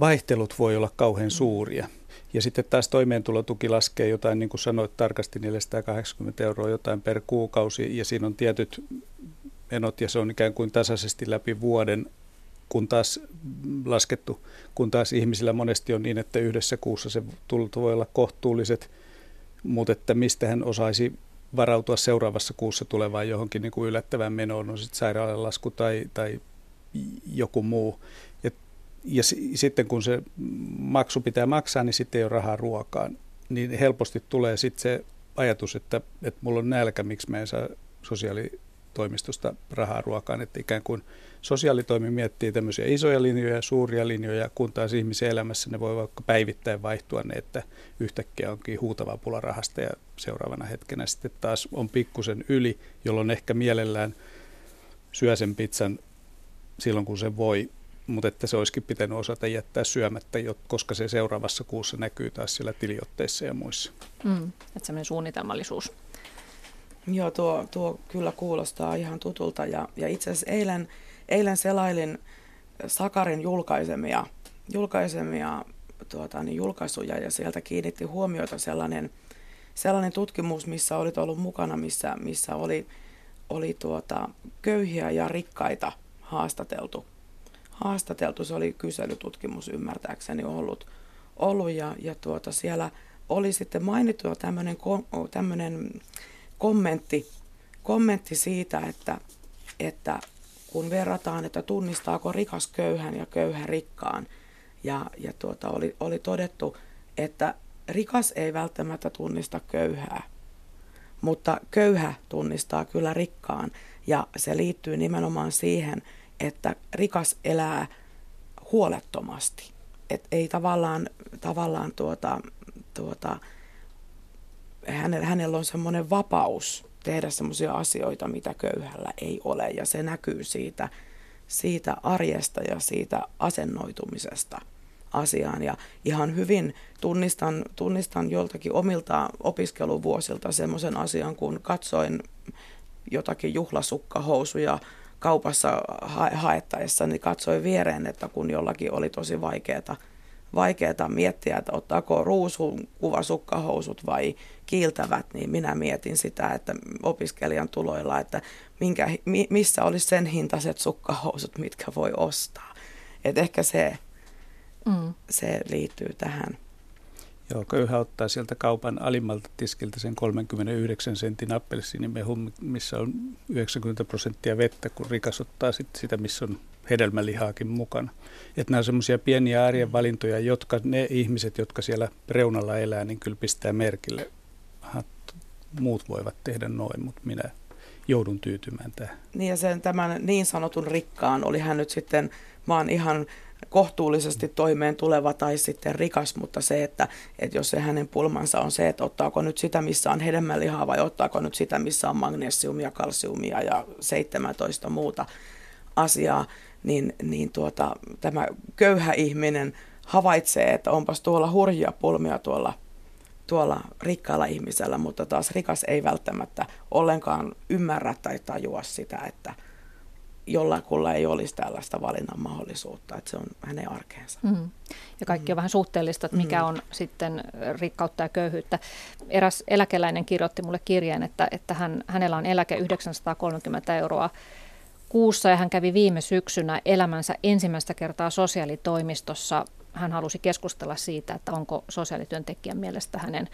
vaihtelut voi olla kauhean suuria. Ja sitten taas toimeentulotuki laskee jotain, niin kuin sanoit tarkasti, 480 euroa jotain per kuukausi, ja siinä on tietyt menot, ja se on ikään kuin tasaisesti läpi vuoden, kun taas laskettu, kun taas ihmisillä monesti on niin, että yhdessä kuussa se tulot voi olla kohtuulliset, mutta että mistä hän osaisi varautua seuraavassa kuussa tulevaan johonkin niin kuin yllättävään menoon, on sitten sairaalalasku tai, tai joku muu ja s- sitten kun se maksu pitää maksaa, niin sitten ei ole rahaa ruokaan. Niin helposti tulee sitten se ajatus, että, että mulla on nälkä, miksi mä en saa sosiaalitoimistosta rahaa ruokaan. Että ikään kuin sosiaalitoimi miettii tämmöisiä isoja linjoja, suuria linjoja, kun taas ihmisen elämässä ne voi vaikka päivittäin vaihtua ne, että yhtäkkiä onkin huutava pula rahasta ja seuraavana hetkenä sitten taas on pikkusen yli, jolloin ehkä mielellään syö sen pizzan silloin, kun se voi, mutta että se olisikin pitänyt osata jättää syömättä, koska se seuraavassa kuussa näkyy taas siellä tiliotteissa ja muissa. Mm, että semmoinen suunnitelmallisuus. Joo, tuo, tuo kyllä kuulostaa ihan tutulta ja, ja itse asiassa eilen, eilen selailin Sakarin julkaisemia, julkaisemia tuota, niin julkaisuja ja sieltä kiinnitti huomiota sellainen, sellainen tutkimus, missä olit ollut mukana, missä, missä oli, oli tuota, köyhiä ja rikkaita haastateltu haastateltu. Se oli kyselytutkimus ymmärtääkseni ollut, ollut ja, ja tuota, siellä oli sitten mainittu tämmöinen, tämmöinen kommentti, kommentti siitä, että, että kun verrataan, että tunnistaako rikas köyhän ja köyhä rikkaan, ja, ja tuota, oli, oli todettu, että rikas ei välttämättä tunnista köyhää, mutta köyhä tunnistaa kyllä rikkaan, ja se liittyy nimenomaan siihen, että rikas elää huolettomasti. Et ei tavallaan, tavallaan tuota, tuota, hänellä, hänellä on semmoinen vapaus tehdä semmoisia asioita, mitä köyhällä ei ole. Ja se näkyy siitä, siitä arjesta ja siitä asennoitumisesta asiaan. Ja ihan hyvin tunnistan, tunnistan joltakin omilta opiskeluvuosilta semmoisen asian, kun katsoin jotakin juhlasukkahousuja kaupassa ha- haettaessa, niin katsoin viereen, että kun jollakin oli tosi vaikeaa vaikeata miettiä, että ottaako ruusun kuva sukkahousut vai kiiltävät, niin minä mietin sitä, että opiskelijan tuloilla, että minkä, mi, missä olisi sen hintaiset sukkahousut, mitkä voi ostaa. Et ehkä se, mm. se liittyy tähän. Joo, köyhä ottaa sieltä kaupan alimmalta tiskiltä sen 39 sentin appelsiinimehun, missä on 90 prosenttia vettä, kun rikas ottaa sit sitä, missä on hedelmälihaakin mukana. Että nämä on semmoisia pieniä arjen valintoja, jotka ne ihmiset, jotka siellä reunalla elää, niin kyllä pistää merkille. Muut voivat tehdä noin, mutta minä joudun tyytymään tähän. Niin ja sen tämän niin sanotun rikkaan oli hän nyt sitten vaan ihan kohtuullisesti toimeen tuleva tai sitten rikas, mutta se, että, että jos se hänen pulmansa on se, että ottaako nyt sitä, missä on hedelmälihaa vai ottaako nyt sitä, missä on magnesiumia, kalsiumia ja 17 muuta asiaa, niin, niin tuota, tämä köyhä ihminen havaitsee, että onpas tuolla hurjia pulmia tuolla, tuolla rikkaalla ihmisellä, mutta taas rikas ei välttämättä ollenkaan ymmärrä tai tajua sitä, että – jollakulla ei olisi tällaista valinnan mahdollisuutta, että se on hänen arkeensa. Mm. Ja kaikki on vähän suhteellista, että mikä mm. on sitten rikkautta ja köyhyyttä. Eräs eläkeläinen kirjoitti mulle kirjeen, että, että hän, hänellä on eläke 930 euroa kuussa ja hän kävi viime syksynä elämänsä ensimmäistä kertaa sosiaalitoimistossa. Hän halusi keskustella siitä, että onko sosiaalityöntekijän mielestä hänen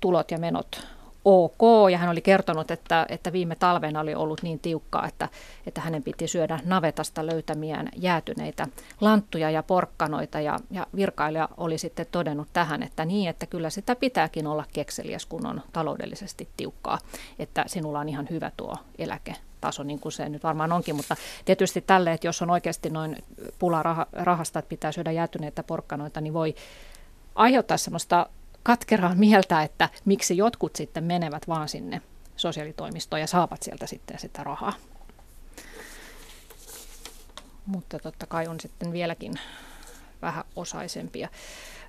tulot ja menot ok, ja hän oli kertonut, että, että viime talvena oli ollut niin tiukkaa, että, että hänen piti syödä navetasta löytämiään jäätyneitä lanttuja ja porkkanoita, ja, ja virkailija oli sitten todennut tähän, että niin, että kyllä sitä pitääkin olla kekseliäs, kun on taloudellisesti tiukkaa, että sinulla on ihan hyvä tuo eläke taso, niin kuin se nyt varmaan onkin, mutta tietysti tälle, että jos on oikeasti noin pula rahasta, että pitää syödä jäätyneitä porkkanoita, niin voi aiheuttaa semmoista katkeraa mieltä, että miksi jotkut sitten menevät vaan sinne sosiaalitoimistoon ja saavat sieltä sitten sitä rahaa. Mutta totta kai on sitten vieläkin vähän osaisempia.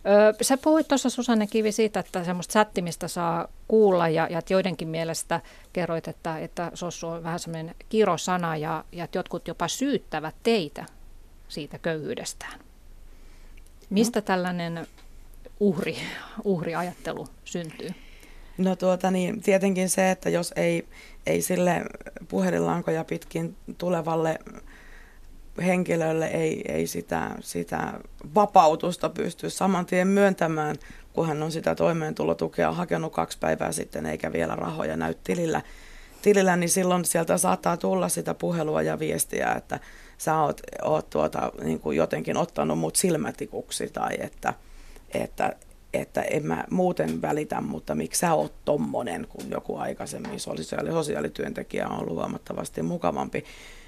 Öö, sä puhuit tuossa Susanne Kivi siitä, että semmoista sättimistä saa kuulla ja, ja että joidenkin mielestä kerroit, että, että sossu on vähän semmoinen kirosana ja, ja että jotkut jopa syyttävät teitä siitä köyhyydestään. Mistä no. tällainen uhri, uhriajattelu syntyy? No tuota niin, tietenkin se, että jos ei, ei sille puhelinlankoja pitkin tulevalle henkilölle ei, ei sitä, sitä vapautusta pysty saman tien myöntämään, kun hän on sitä toimeentulotukea hakenut kaksi päivää sitten eikä vielä rahoja näy tilillä, tilillä niin silloin sieltä saattaa tulla sitä puhelua ja viestiä, että sä oot, oot tuota, niin kuin jotenkin ottanut mut silmätikuksi tai että – että, että en mä muuten välitä, mutta miksi sä oot tommonen, kun joku aikaisemmin sosiaali- sosiaalityöntekijä on ollut huomattavasti mukavampi.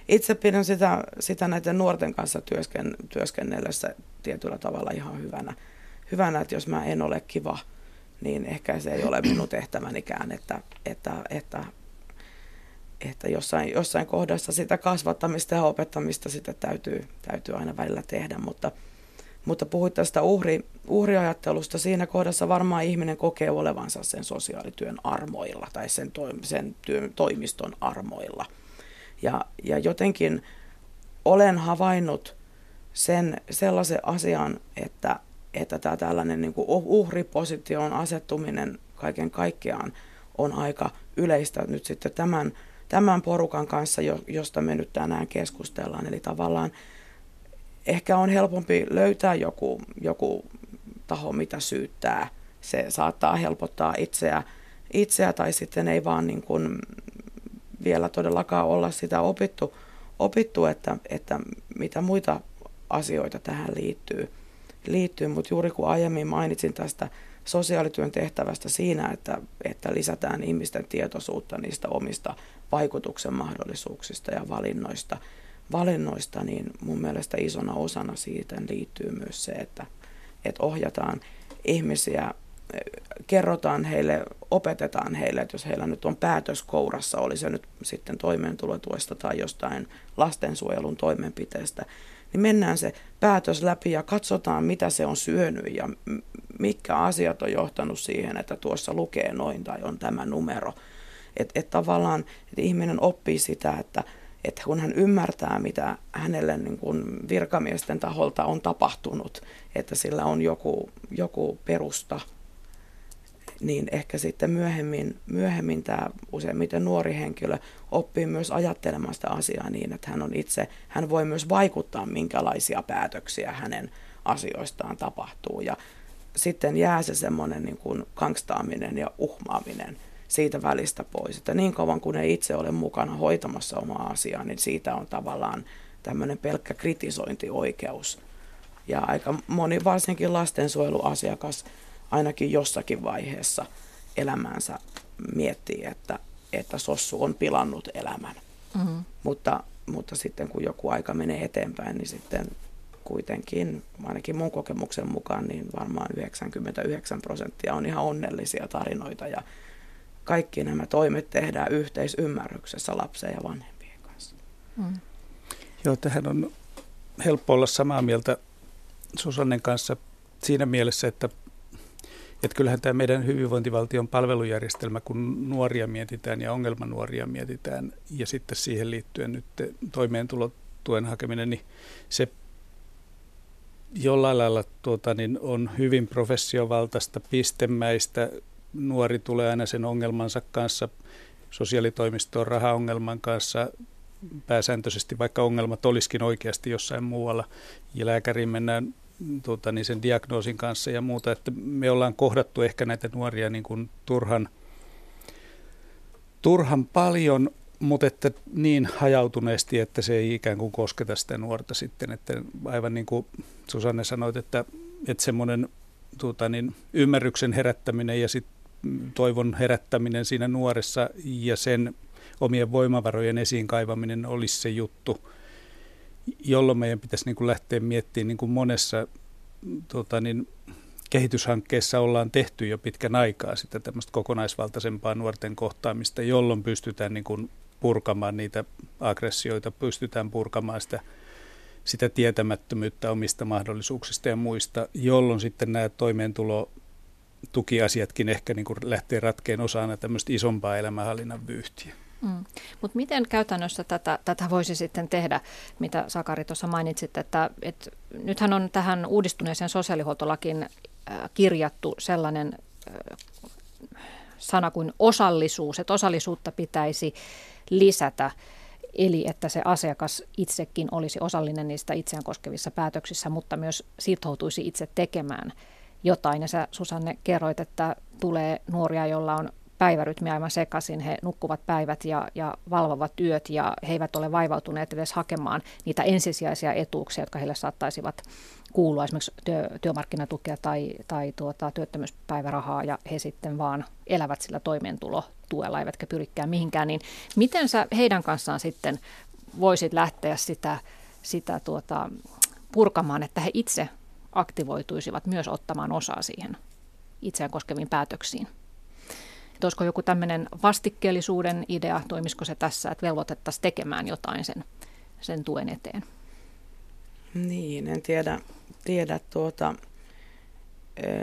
Itse pidän sitä, sitä näiden nuorten kanssa työsken, työskennellessä tietyllä tavalla ihan hyvänä, hyvänä, että jos mä en ole kiva, niin ehkä se ei ole minun tehtävänikään, että, että, että, että jossain, jossain kohdassa sitä kasvattamista ja opettamista sitä täytyy, täytyy aina välillä tehdä, mutta – mutta puhuit tästä uhri, uhriajattelusta. Siinä kohdassa varmaan ihminen kokee olevansa sen sosiaalityön armoilla tai sen, to, sen työn, toimiston armoilla. Ja, ja jotenkin olen havainnut sen sellaisen asian, että, että tämä tällainen niin kuin uhripositioon asettuminen kaiken kaikkiaan on aika yleistä nyt sitten tämän, tämän porukan kanssa, josta me nyt tänään keskustellaan. Eli tavallaan ehkä on helpompi löytää joku, joku taho, mitä syyttää. Se saattaa helpottaa itseä, itseä tai sitten ei vaan niin kuin vielä todellakaan olla sitä opittu, opittu että, että mitä muita asioita tähän liittyy. liittyy. Mutta juuri kun aiemmin mainitsin tästä sosiaalityön tehtävästä siinä, että, että lisätään ihmisten tietoisuutta niistä omista vaikutuksen mahdollisuuksista ja valinnoista – valinnoista, niin mun mielestä isona osana siitä liittyy myös se, että, että ohjataan ihmisiä, kerrotaan heille, opetetaan heille, että jos heillä nyt on päätös kourassa, oli se nyt sitten toimeentulotuesta tai jostain lastensuojelun toimenpiteestä, niin mennään se päätös läpi ja katsotaan, mitä se on syönyt ja mitkä asiat on johtanut siihen, että tuossa lukee noin tai on tämä numero. Että et tavallaan että ihminen oppii sitä, että että kun hän ymmärtää, mitä hänelle niin kuin virkamiesten taholta on tapahtunut, että sillä on joku, joku perusta, niin ehkä sitten myöhemmin, myöhemmin tämä useimmiten nuori henkilö oppii myös ajattelemaan sitä asiaa niin, että hän on itse, hän voi myös vaikuttaa, minkälaisia päätöksiä hänen asioistaan tapahtuu. Ja sitten jää se semmoinen niin kuin kangstaaminen ja uhmaaminen siitä välistä pois. Että niin kauan kun ei itse ole mukana hoitamassa omaa asiaa, niin siitä on tavallaan tämmöinen pelkkä kritisointioikeus. Ja aika moni, varsinkin lastensuojeluasiakas, ainakin jossakin vaiheessa elämäänsä miettii, että, että sossu on pilannut elämän. Mm-hmm. Mutta, mutta sitten kun joku aika menee eteenpäin, niin sitten kuitenkin, ainakin mun kokemuksen mukaan, niin varmaan 99 prosenttia on ihan onnellisia tarinoita ja kaikki nämä toimet tehdään yhteisymmärryksessä lapsen ja vanhempien kanssa. Mm. Joo, tähän on helppo olla samaa mieltä Susannen kanssa siinä mielessä, että, että kyllähän tämä meidän hyvinvointivaltion palvelujärjestelmä, kun nuoria mietitään ja ongelmanuoria mietitään ja sitten siihen liittyen nyt toimeentulotuen hakeminen, niin se jollain lailla tuota, niin on hyvin professiovaltaista, pistemäistä. Nuori tulee aina sen ongelmansa kanssa sosiaalitoimistoon rahaongelman kanssa pääsääntöisesti, vaikka ongelmat olisikin oikeasti jossain muualla, ja lääkäriin mennään tuota, niin sen diagnoosin kanssa ja muuta, että me ollaan kohdattu ehkä näitä nuoria niin kuin turhan, turhan paljon, mutta että niin hajautuneesti, että se ei ikään kuin kosketa sitä nuorta sitten, että aivan niin kuin Susanne sanoit, että, että semmoinen tuota, niin, ymmärryksen herättäminen ja sit toivon herättäminen siinä nuoressa ja sen omien voimavarojen esiin kaivaminen olisi se juttu, jolloin meidän pitäisi niin kuin lähteä miettimään, niin kuin monessa tota niin, kehityshankkeessa ollaan tehty jo pitkän aikaa sitä tämmöistä kokonaisvaltaisempaa nuorten kohtaamista, jolloin pystytään niin kuin purkamaan niitä aggressioita, pystytään purkamaan sitä, sitä tietämättömyyttä omista mahdollisuuksista ja muista, jolloin sitten nämä toimeentulo tukiasiatkin ehkä niin kuin lähtee ratkeen osana tämmöistä isompaa elämänhallinnan vyyhtiä. Mm. Mutta miten käytännössä tätä, tätä voisi sitten tehdä, mitä Sakari tuossa mainitsit, että, että nythän on tähän uudistuneeseen sosiaalihuoltolakin äh, kirjattu sellainen äh, sana kuin osallisuus, että osallisuutta pitäisi lisätä, eli että se asiakas itsekin olisi osallinen niistä itseään koskevissa päätöksissä, mutta myös sitoutuisi itse tekemään jotain. Ja sä Susanne kerroit, että tulee nuoria, joilla on päivärytmi aivan sekaisin. He nukkuvat päivät ja, ja valvovat työt ja he eivät ole vaivautuneet edes hakemaan niitä ensisijaisia etuuksia, jotka heille saattaisivat kuulua, esimerkiksi työ, työmarkkinatukea tai, tai tuota, työttömyyspäivärahaa ja he sitten vaan elävät sillä toimeentulotuella, eivätkä pyrikään mihinkään, niin miten sä heidän kanssaan sitten voisit lähteä sitä, sitä tuota, purkamaan, että he itse aktivoituisivat myös ottamaan osaa siihen itseään koskeviin päätöksiin? Että olisiko joku tämmöinen vastikkeellisuuden idea, toimisiko se tässä, että velvoitettaisiin tekemään jotain sen, sen tuen eteen? Niin, en tiedä, tiedä tuota,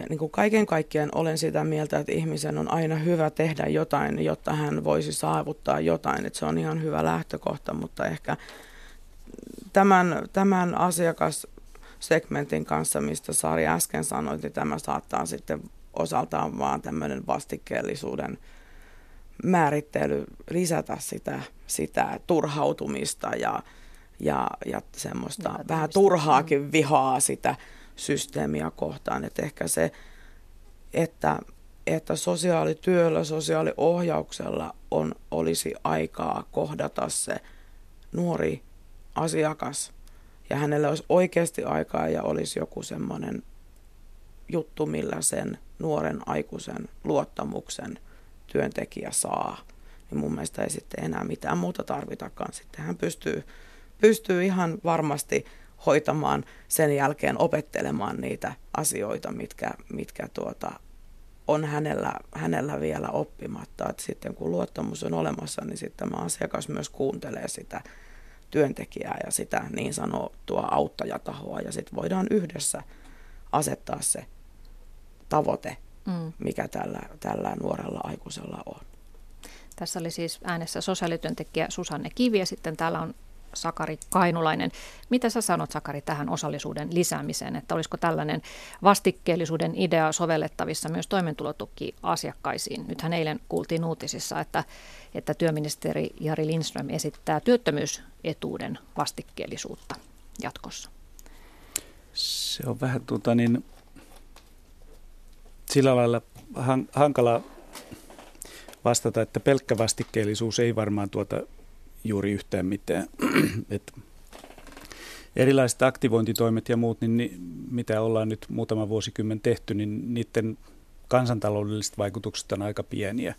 niin kuin kaiken kaikkiaan olen sitä mieltä, että ihmisen on aina hyvä tehdä jotain, jotta hän voisi saavuttaa jotain. Että se on ihan hyvä lähtökohta, mutta ehkä tämän, tämän asiakassegmentin kanssa, mistä Sari äsken sanoi, niin tämä saattaa sitten osaltaan vaan tämmöinen vastikkeellisuuden määrittely lisätä sitä, sitä turhautumista ja, ja, ja semmoista ja vähän turhaakin vihaa sitä systeemiä kohtaan. Että ehkä se, että, että sosiaalityöllä, sosiaaliohjauksella on, olisi aikaa kohdata se nuori asiakas ja hänellä olisi oikeasti aikaa ja olisi joku semmoinen juttu, millä sen nuoren aikuisen luottamuksen työntekijä saa, niin mun mielestä ei sitten enää mitään muuta tarvitakaan. Sitten hän pystyy, pystyy ihan varmasti hoitamaan sen jälkeen opettelemaan niitä asioita, mitkä, mitkä tuota, on hänellä, hänellä vielä oppimatta. Et sitten kun luottamus on olemassa, niin sitten tämä asiakas myös kuuntelee sitä työntekijää ja sitä niin sanottua auttajatahoa ja sitten voidaan yhdessä asettaa se tavoite, mm. mikä tällä, tällä nuorella aikuisella on. Tässä oli siis äänessä sosiaalityöntekijä Susanne Kivi ja sitten täällä on Sakari Kainulainen. Mitä sä sanot, Sakari, tähän osallisuuden lisäämiseen, että olisiko tällainen vastikkeellisuuden idea sovellettavissa myös toimeentulotuki-asiakkaisiin? Nythän eilen kuultiin uutisissa, että, että työministeri Jari Lindström esittää työttömyysetuuden vastikkeellisuutta jatkossa. Se on vähän tuota niin, sillä lailla hankala vastata, että pelkkä vastikkeellisuus ei varmaan tuota juuri yhtään mitään. Et erilaiset aktivointitoimet ja muut, niin mitä ollaan nyt muutama vuosikymmen tehty, niin niiden kansantaloudelliset vaikutukset on aika pieniä.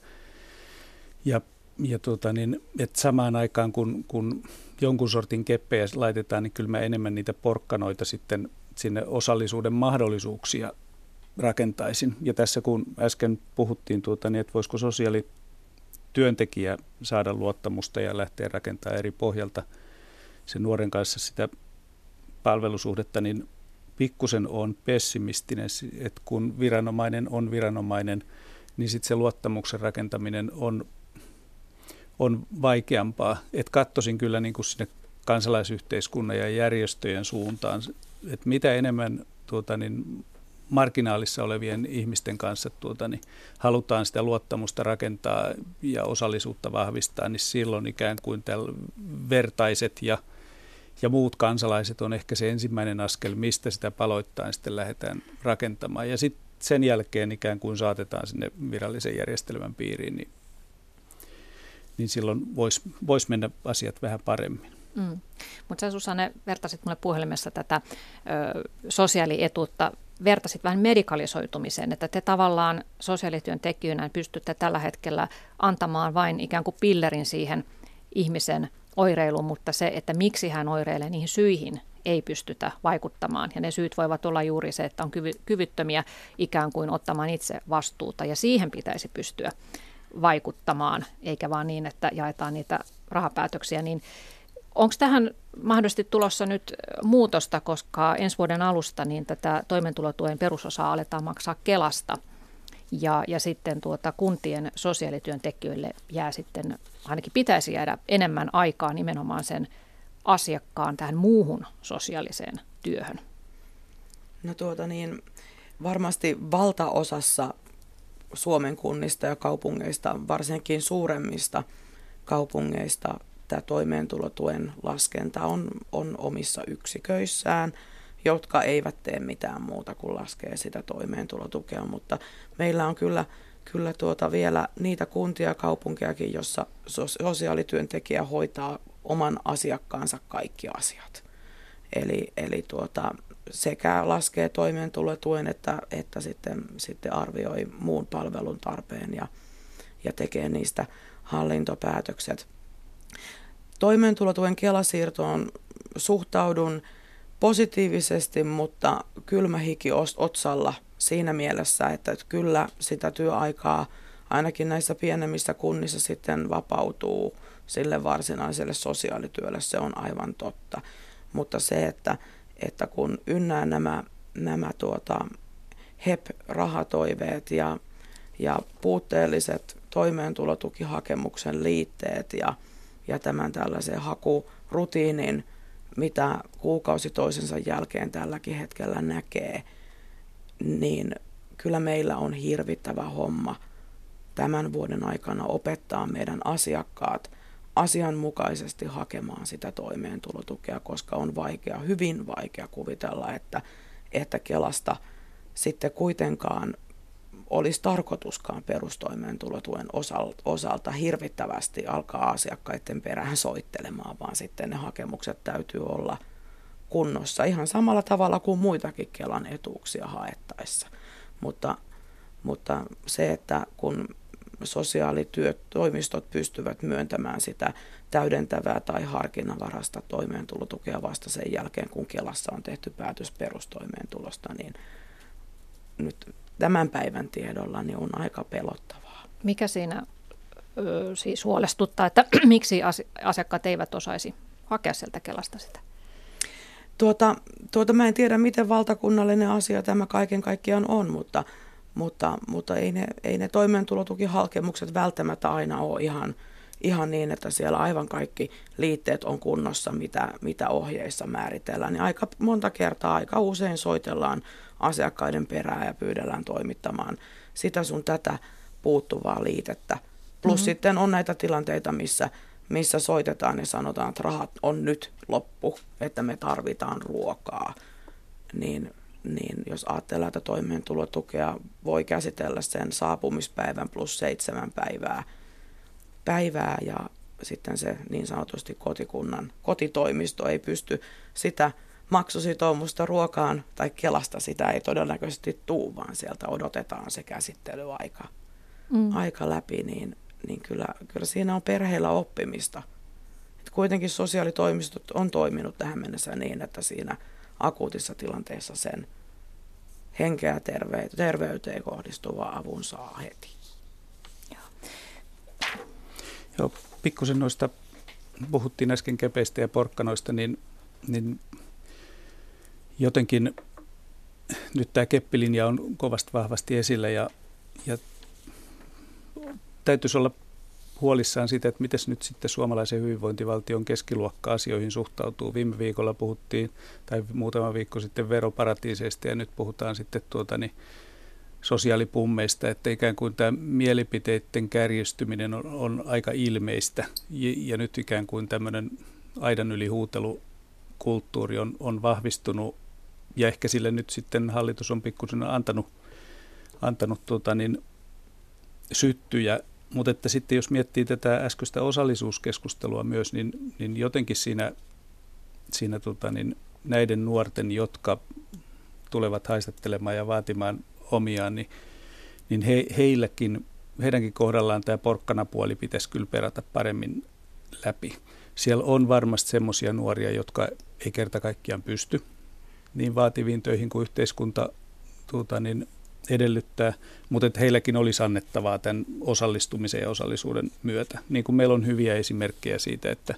Ja, ja tuota, niin, että samaan aikaan kun, kun jonkun sortin keppejä laitetaan, niin kyllä mä enemmän niitä porkkanoita sitten sinne osallisuuden mahdollisuuksia rakentaisin. Ja tässä kun äsken puhuttiin, tuota, niin että voisiko sosiaalityöntekijä saada luottamusta ja lähteä rakentamaan eri pohjalta sen nuoren kanssa sitä palvelusuhdetta, niin pikkusen on pessimistinen, että kun viranomainen on viranomainen, niin sitten se luottamuksen rakentaminen on, on vaikeampaa. Et kattosin kyllä niin kuin sinne kansalaisyhteiskunnan ja järjestöjen suuntaan, että mitä enemmän tuota, niin marginaalissa olevien ihmisten kanssa tuota, niin halutaan sitä luottamusta rakentaa ja osallisuutta vahvistaa, niin silloin ikään kuin vertaiset ja – ja muut kansalaiset on ehkä se ensimmäinen askel, mistä sitä paloittain sitten lähdetään rakentamaan. Ja sitten sen jälkeen ikään kuin saatetaan sinne virallisen järjestelmän piiriin, niin, niin silloin voisi vois mennä asiat vähän paremmin. Mm. Mutta sä Susanne vertasit mulle puhelimessa tätä ö, sosiaalietuutta, vertasit vähän medikalisoitumiseen, että te tavallaan sosiaalityöntekijöinä pystytte tällä hetkellä antamaan vain ikään kuin pillerin siihen ihmisen – oireilu, mutta se, että miksi hän oireilee niihin syihin, ei pystytä vaikuttamaan. Ja ne syyt voivat olla juuri se, että on kyvy- kyvyttömiä ikään kuin ottamaan itse vastuuta, ja siihen pitäisi pystyä vaikuttamaan, eikä vaan niin, että jaetaan niitä rahapäätöksiä. Niin onko tähän mahdollisesti tulossa nyt muutosta, koska ensi vuoden alusta niin tätä toimeentulotuen perusosaa aletaan maksaa Kelasta – ja, ja sitten tuota, kuntien sosiaalityöntekijöille jää sitten, ainakin pitäisi jäädä enemmän aikaa nimenomaan sen asiakkaan tähän muuhun sosiaaliseen työhön. No tuota niin, varmasti valtaosassa Suomen kunnista ja kaupungeista, varsinkin suuremmista kaupungeista, tämä toimeentulotuen laskenta on, on omissa yksiköissään – jotka eivät tee mitään muuta kuin laskee sitä toimeentulotukea, mutta meillä on kyllä, kyllä tuota vielä niitä kuntia ja kaupunkejakin, jossa sosiaalityöntekijä hoitaa oman asiakkaansa kaikki asiat. Eli, eli tuota, sekä laskee toimeentulotuen että, että sitten, sitten arvioi muun palvelun tarpeen ja, ja tekee niistä hallintopäätökset. Toimeentulotuen kelasiirtoon suhtaudun positiivisesti, mutta kylmä hiki otsalla siinä mielessä, että kyllä sitä työaikaa ainakin näissä pienemmissä kunnissa sitten vapautuu sille varsinaiselle sosiaalityölle, se on aivan totta. Mutta se, että, että kun ynnää nämä, nämä tuota, HEP-rahatoiveet ja, ja puutteelliset toimeentulotukihakemuksen liitteet ja, ja tämän tällaisen hakurutiinin mitä kuukausi toisensa jälkeen tälläkin hetkellä näkee, niin kyllä meillä on hirvittävä homma tämän vuoden aikana opettaa meidän asiakkaat asianmukaisesti hakemaan sitä toimeentulotukea, koska on vaikea, hyvin vaikea kuvitella, että, että Kelasta sitten kuitenkaan olisi tarkoituskaan perustoimeentulotuen osalta hirvittävästi alkaa asiakkaiden perään soittelemaan, vaan sitten ne hakemukset täytyy olla kunnossa ihan samalla tavalla kuin muitakin Kelan etuuksia haettaessa. Mutta, mutta se, että kun sosiaalityötoimistot pystyvät myöntämään sitä täydentävää tai harkinnanvarasta toimeentulotukea vasta sen jälkeen, kun Kelassa on tehty päätös perustoimeentulosta, niin nyt tämän päivän tiedolla niin on aika pelottavaa. Mikä siinä ö, siis huolestuttaa, että miksi asiakkaat eivät osaisi hakea sieltä Kelasta sitä? Tuota, tuota mä en tiedä, miten valtakunnallinen asia tämä kaiken kaikkiaan on, mutta, mutta, mutta ei, ne, ei ne toimeentulotukihakemukset välttämättä aina ole ihan, ihan niin, että siellä aivan kaikki liitteet on kunnossa, mitä, mitä ohjeissa määritellään. Niin aika monta kertaa, aika usein soitellaan asiakkaiden perään ja pyydellään toimittamaan sitä sun tätä puuttuvaa liitettä. Plus mm-hmm. sitten on näitä tilanteita, missä, missä soitetaan ja sanotaan, että rahat on nyt loppu, että me tarvitaan ruokaa. Niin niin jos ajattelee, että toimeentulotukea voi käsitellä sen saapumispäivän plus seitsemän päivää, päivää ja sitten se niin sanotusti kotikunnan kotitoimisto ei pysty sitä maksusitoumusta ruokaan tai kelasta sitä ei todennäköisesti tuu, vaan sieltä odotetaan se käsittelyaika mm. aika läpi, niin, niin kyllä, kyllä siinä on perheillä oppimista. Et kuitenkin sosiaalitoimistot on toiminut tähän mennessä niin, että siinä akuutissa tilanteessa sen henkeä terve- terveyteen kohdistuvaa avun saa heti. Joo, pikkusen noista puhuttiin äsken kepeistä ja porkkanoista, niin, niin jotenkin nyt tämä keppilinja on kovasti vahvasti esillä ja, ja täytyisi olla huolissaan siitä, että miten nyt sitten suomalaisen hyvinvointivaltion keskiluokka asioihin suhtautuu. Viime viikolla puhuttiin, tai muutama viikko sitten veroparatiiseista ja nyt puhutaan sitten tuota, niin sosiaalipummeista, että ikään kuin tämä mielipiteiden kärjistyminen on, on aika ilmeistä ja, ja nyt ikään kuin tämmöinen aidan yli huutelukulttuuri on, on vahvistunut ja ehkä sille nyt sitten hallitus on pikkusen antanut, antanut tuota niin, syttyjä, mutta että sitten jos miettii tätä äskeistä osallisuuskeskustelua myös, niin, niin jotenkin siinä, siinä tota niin, näiden nuorten, jotka tulevat haistattelemaan ja vaatimaan omiaan, niin, niin he, heilläkin, heidänkin kohdallaan tämä porkkanapuoli pitäisi kyllä perata paremmin läpi. Siellä on varmasti semmoisia nuoria, jotka ei kerta kaikkiaan pysty niin vaativiin töihin kuin yhteiskunta tuota, niin edellyttää, mutta että heilläkin olisi annettavaa tämän osallistumisen ja osallisuuden myötä. Niin kuin meillä on hyviä esimerkkejä siitä, että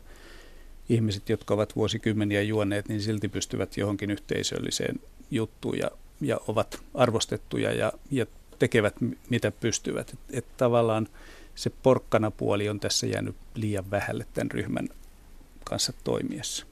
ihmiset, jotka ovat vuosikymmeniä juoneet, niin silti pystyvät johonkin yhteisölliseen juttuun ja, ja ovat arvostettuja ja, ja tekevät mitä pystyvät. Että et tavallaan se porkkana puoli on tässä jäänyt liian vähälle tämän ryhmän kanssa toimiessa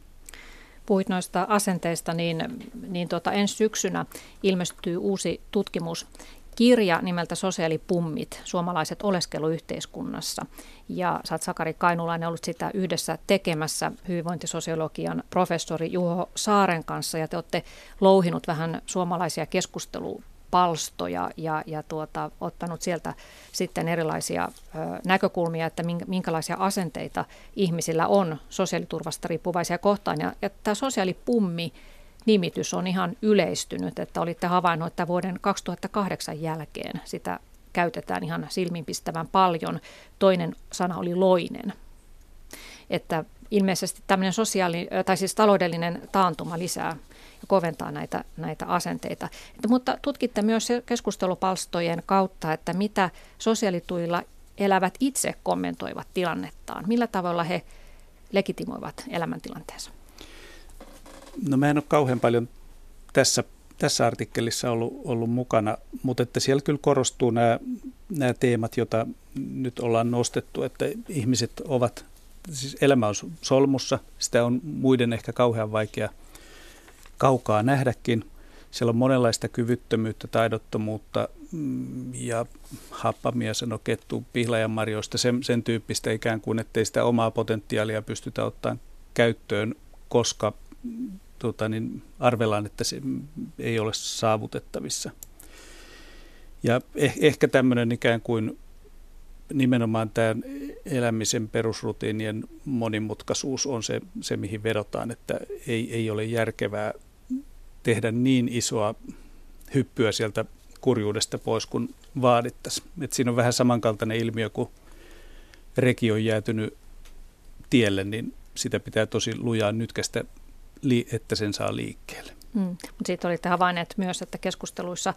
puhuit noista asenteista, niin, niin tuota, ensi syksynä ilmestyy uusi tutkimus, kirja nimeltä Sosiaalipummit, suomalaiset oleskeluyhteiskunnassa. Ja sä Sakari Kainulainen ollut sitä yhdessä tekemässä hyvinvointisosiologian professori Juho Saaren kanssa, ja te olette louhinut vähän suomalaisia keskustelua palstoja ja, ja tuota, ottanut sieltä sitten erilaisia ö, näkökulmia, että minkälaisia asenteita ihmisillä on sosiaaliturvasta riippuvaisia kohtaan. Ja, ja tämä sosiaalipummi nimitys on ihan yleistynyt, että olitte havainnut, että vuoden 2008 jälkeen sitä käytetään ihan silminpistävän paljon. Toinen sana oli loinen. Että ilmeisesti tämmöinen sosiaali, tai siis taloudellinen taantuma lisää koventaa näitä, näitä asenteita. Että, mutta tutkitte myös keskustelupalstojen kautta, että mitä sosiaalituilla elävät itse kommentoivat tilannettaan. Millä tavalla he legitimoivat elämäntilanteensa? No mä en ole kauhean paljon tässä, tässä artikkelissa ollut, ollut mukana, mutta että siellä kyllä korostuu nämä, nämä teemat, joita nyt ollaan nostettu, että ihmiset ovat, siis elämä on solmussa, sitä on muiden ehkä kauhean vaikea – kaukaa nähdäkin. Siellä on monenlaista kyvyttömyyttä, taidottomuutta mm, ja happamia sano kettu pihlajanmarjoista, sen, sen tyyppistä ikään kuin, ettei sitä omaa potentiaalia pystytä ottamaan käyttöön, koska tota, niin arvellaan, että se ei ole saavutettavissa. Ja eh, ehkä tämmöinen ikään kuin nimenomaan tämä elämisen perusrutiinien monimutkaisuus on se, se mihin vedotaan, että ei, ei ole järkevää tehdä niin isoa hyppyä sieltä kurjuudesta pois kuin vaadittaisiin. Et siinä on vähän samankaltainen ilmiö, kun reki on jäätynyt tielle, niin sitä pitää tosi lujaa nytkästä, että sen saa liikkeelle. Mm. Mutta siitä olitte havainneet myös, että keskusteluissa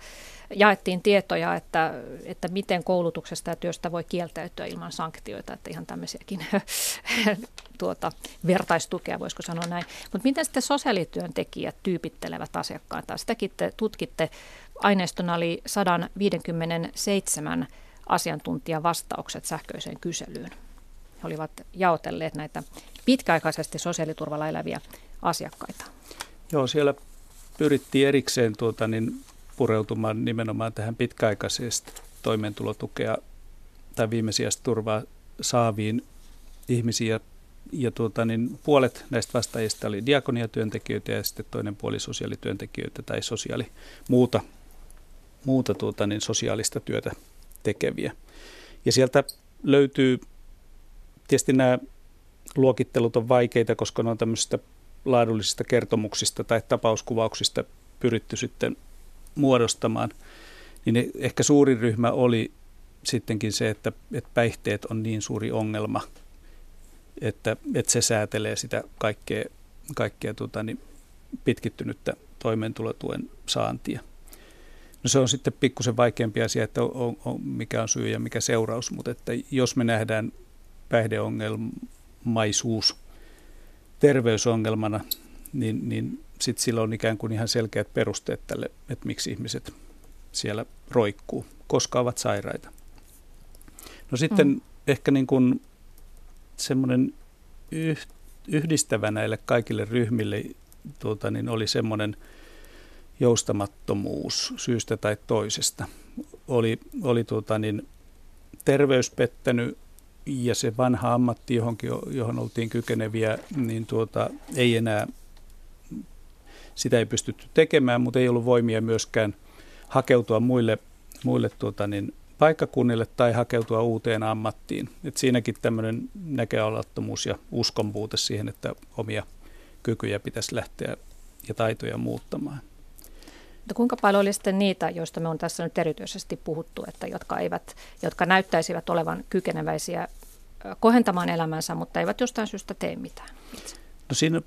jaettiin tietoja, että, että miten koulutuksesta ja työstä voi kieltäytyä ilman sanktioita, että ihan tämmöisiäkin tuota, vertaistukea, voisiko sanoa näin. Mutta miten sitten sosiaalityöntekijät tyypittelevät asiakkaita? Sitäkin te tutkitte. Aineistona oli 157 asiantuntijan vastaukset sähköiseen kyselyyn. He olivat jaotelleet näitä pitkäaikaisesti sosiaaliturvalla eläviä asiakkaita. Joo, siellä pyrittiin erikseen tuota, niin pureutumaan nimenomaan tähän pitkäaikaisesta toimeentulotukea tai viimesijaista turvaa saaviin ihmisiin. Ja ja tuota, niin puolet näistä vastaajista oli diakoniatyöntekijöitä ja sitten toinen puoli sosiaalityöntekijöitä tai sosiaali, muuta, muuta tuota, niin sosiaalista työtä tekeviä. Ja sieltä löytyy, tietysti nämä luokittelut on vaikeita, koska ne on tämmöisistä laadullisista kertomuksista tai tapauskuvauksista pyritty sitten muodostamaan, niin ehkä suurin ryhmä oli sittenkin se, että, että päihteet on niin suuri ongelma, että, että se säätelee sitä kaikkea, kaikkea tota, niin pitkittynyttä toimeentulotuen saantia. No se on sitten pikkusen vaikeampi asia, että on, on, mikä on syy ja mikä seuraus, mutta että jos me nähdään päihdeongelmaisuus terveysongelmana, niin, niin sitten sillä on ikään kuin ihan selkeät perusteet tälle, että miksi ihmiset siellä roikkuu, koska ovat sairaita. No sitten mm. ehkä niin kuin semmoinen yhdistävä näille kaikille ryhmille tuota, niin oli semmoinen joustamattomuus syystä tai toisesta. Oli, oli tuota, niin, terveys pettänyt ja se vanha ammatti, johonkin, johon oltiin kykeneviä, niin tuota, ei enää, sitä ei pystytty tekemään, mutta ei ollut voimia myöskään hakeutua muille, muille tuota, niin, paikkakunnille tai hakeutua uuteen ammattiin. Et siinäkin tämmöinen näköalattomuus ja uskonpuute siihen, että omia kykyjä pitäisi lähteä ja taitoja muuttamaan. Mutta kuinka paljon oli sitten niitä, joista me on tässä nyt erityisesti puhuttu, että jotka, eivät, jotka näyttäisivät olevan kykeneväisiä kohentamaan elämänsä, mutta eivät jostain syystä tee mitään itse? No siinä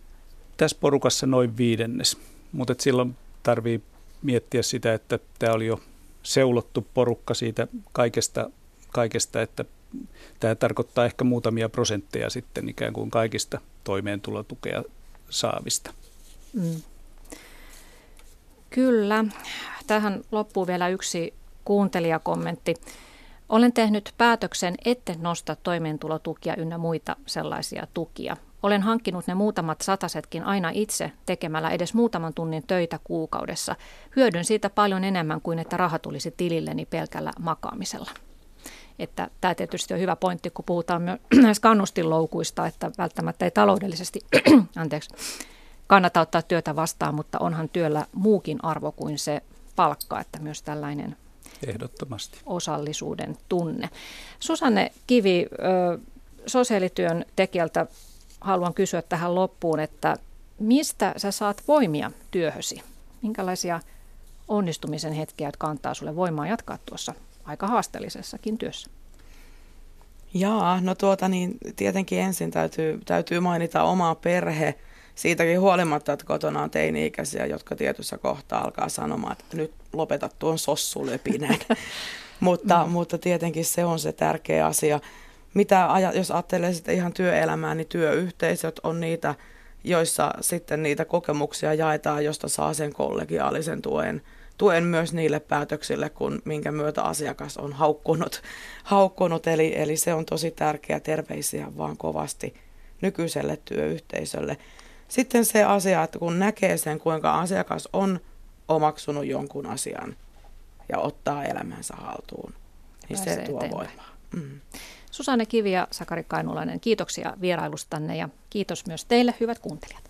tässä porukassa noin viidennes, mutta silloin tarvii miettiä sitä, että tämä oli jo seulottu porukka siitä kaikesta, kaikesta, että tämä tarkoittaa ehkä muutamia prosentteja sitten ikään kuin kaikista toimeentulotukea saavista. Mm. Kyllä. Tähän loppuu vielä yksi kuuntelijakommentti. Olen tehnyt päätöksen, etten nosta toimeentulotukia ynnä muita sellaisia tukia. Olen hankkinut ne muutamat satasetkin aina itse tekemällä edes muutaman tunnin töitä kuukaudessa. Hyödyn siitä paljon enemmän kuin että raha tulisi tililleni pelkällä makaamisella. Että tämä tietysti on hyvä pointti, kun puhutaan myös kannustinloukuista, että välttämättä ei taloudellisesti anteeksi, kannata ottaa työtä vastaan, mutta onhan työllä muukin arvo kuin se palkka, että myös tällainen Ehdottomasti. osallisuuden tunne. Susanne Kivi, sosiaalityön tekijältä haluan kysyä tähän loppuun, että mistä sä saat voimia työhösi? Minkälaisia onnistumisen hetkiä, jotka antaa sulle voimaa jatkaa tuossa aika haasteellisessakin työssä? Jaa, no tuota niin, tietenkin ensin täytyy, täytyy mainita oma perhe. Siitäkin huolimatta, että kotona on teini-ikäisiä, jotka tietyssä kohtaa alkaa sanomaan, että nyt lopeta tuon sossulepinän. mutta, mm. mutta tietenkin se on se tärkeä asia mitä, jos ajattelee sitten ihan työelämää, niin työyhteisöt on niitä, joissa sitten niitä kokemuksia jaetaan, josta saa sen kollegiaalisen tuen, tuen myös niille päätöksille, kun, minkä myötä asiakas on haukkunut. haukkunut eli, eli se on tosi tärkeä terveisiä vaan kovasti nykyiselle työyhteisölle. Sitten se asia, että kun näkee sen, kuinka asiakas on omaksunut jonkun asian ja ottaa elämänsä haltuun, niin Pääsee se tuo eteenpäin. voimaa. Mm. Susanne Kivi ja Sakari Kainulainen, kiitoksia vierailustanne ja kiitos myös teille hyvät kuuntelijat.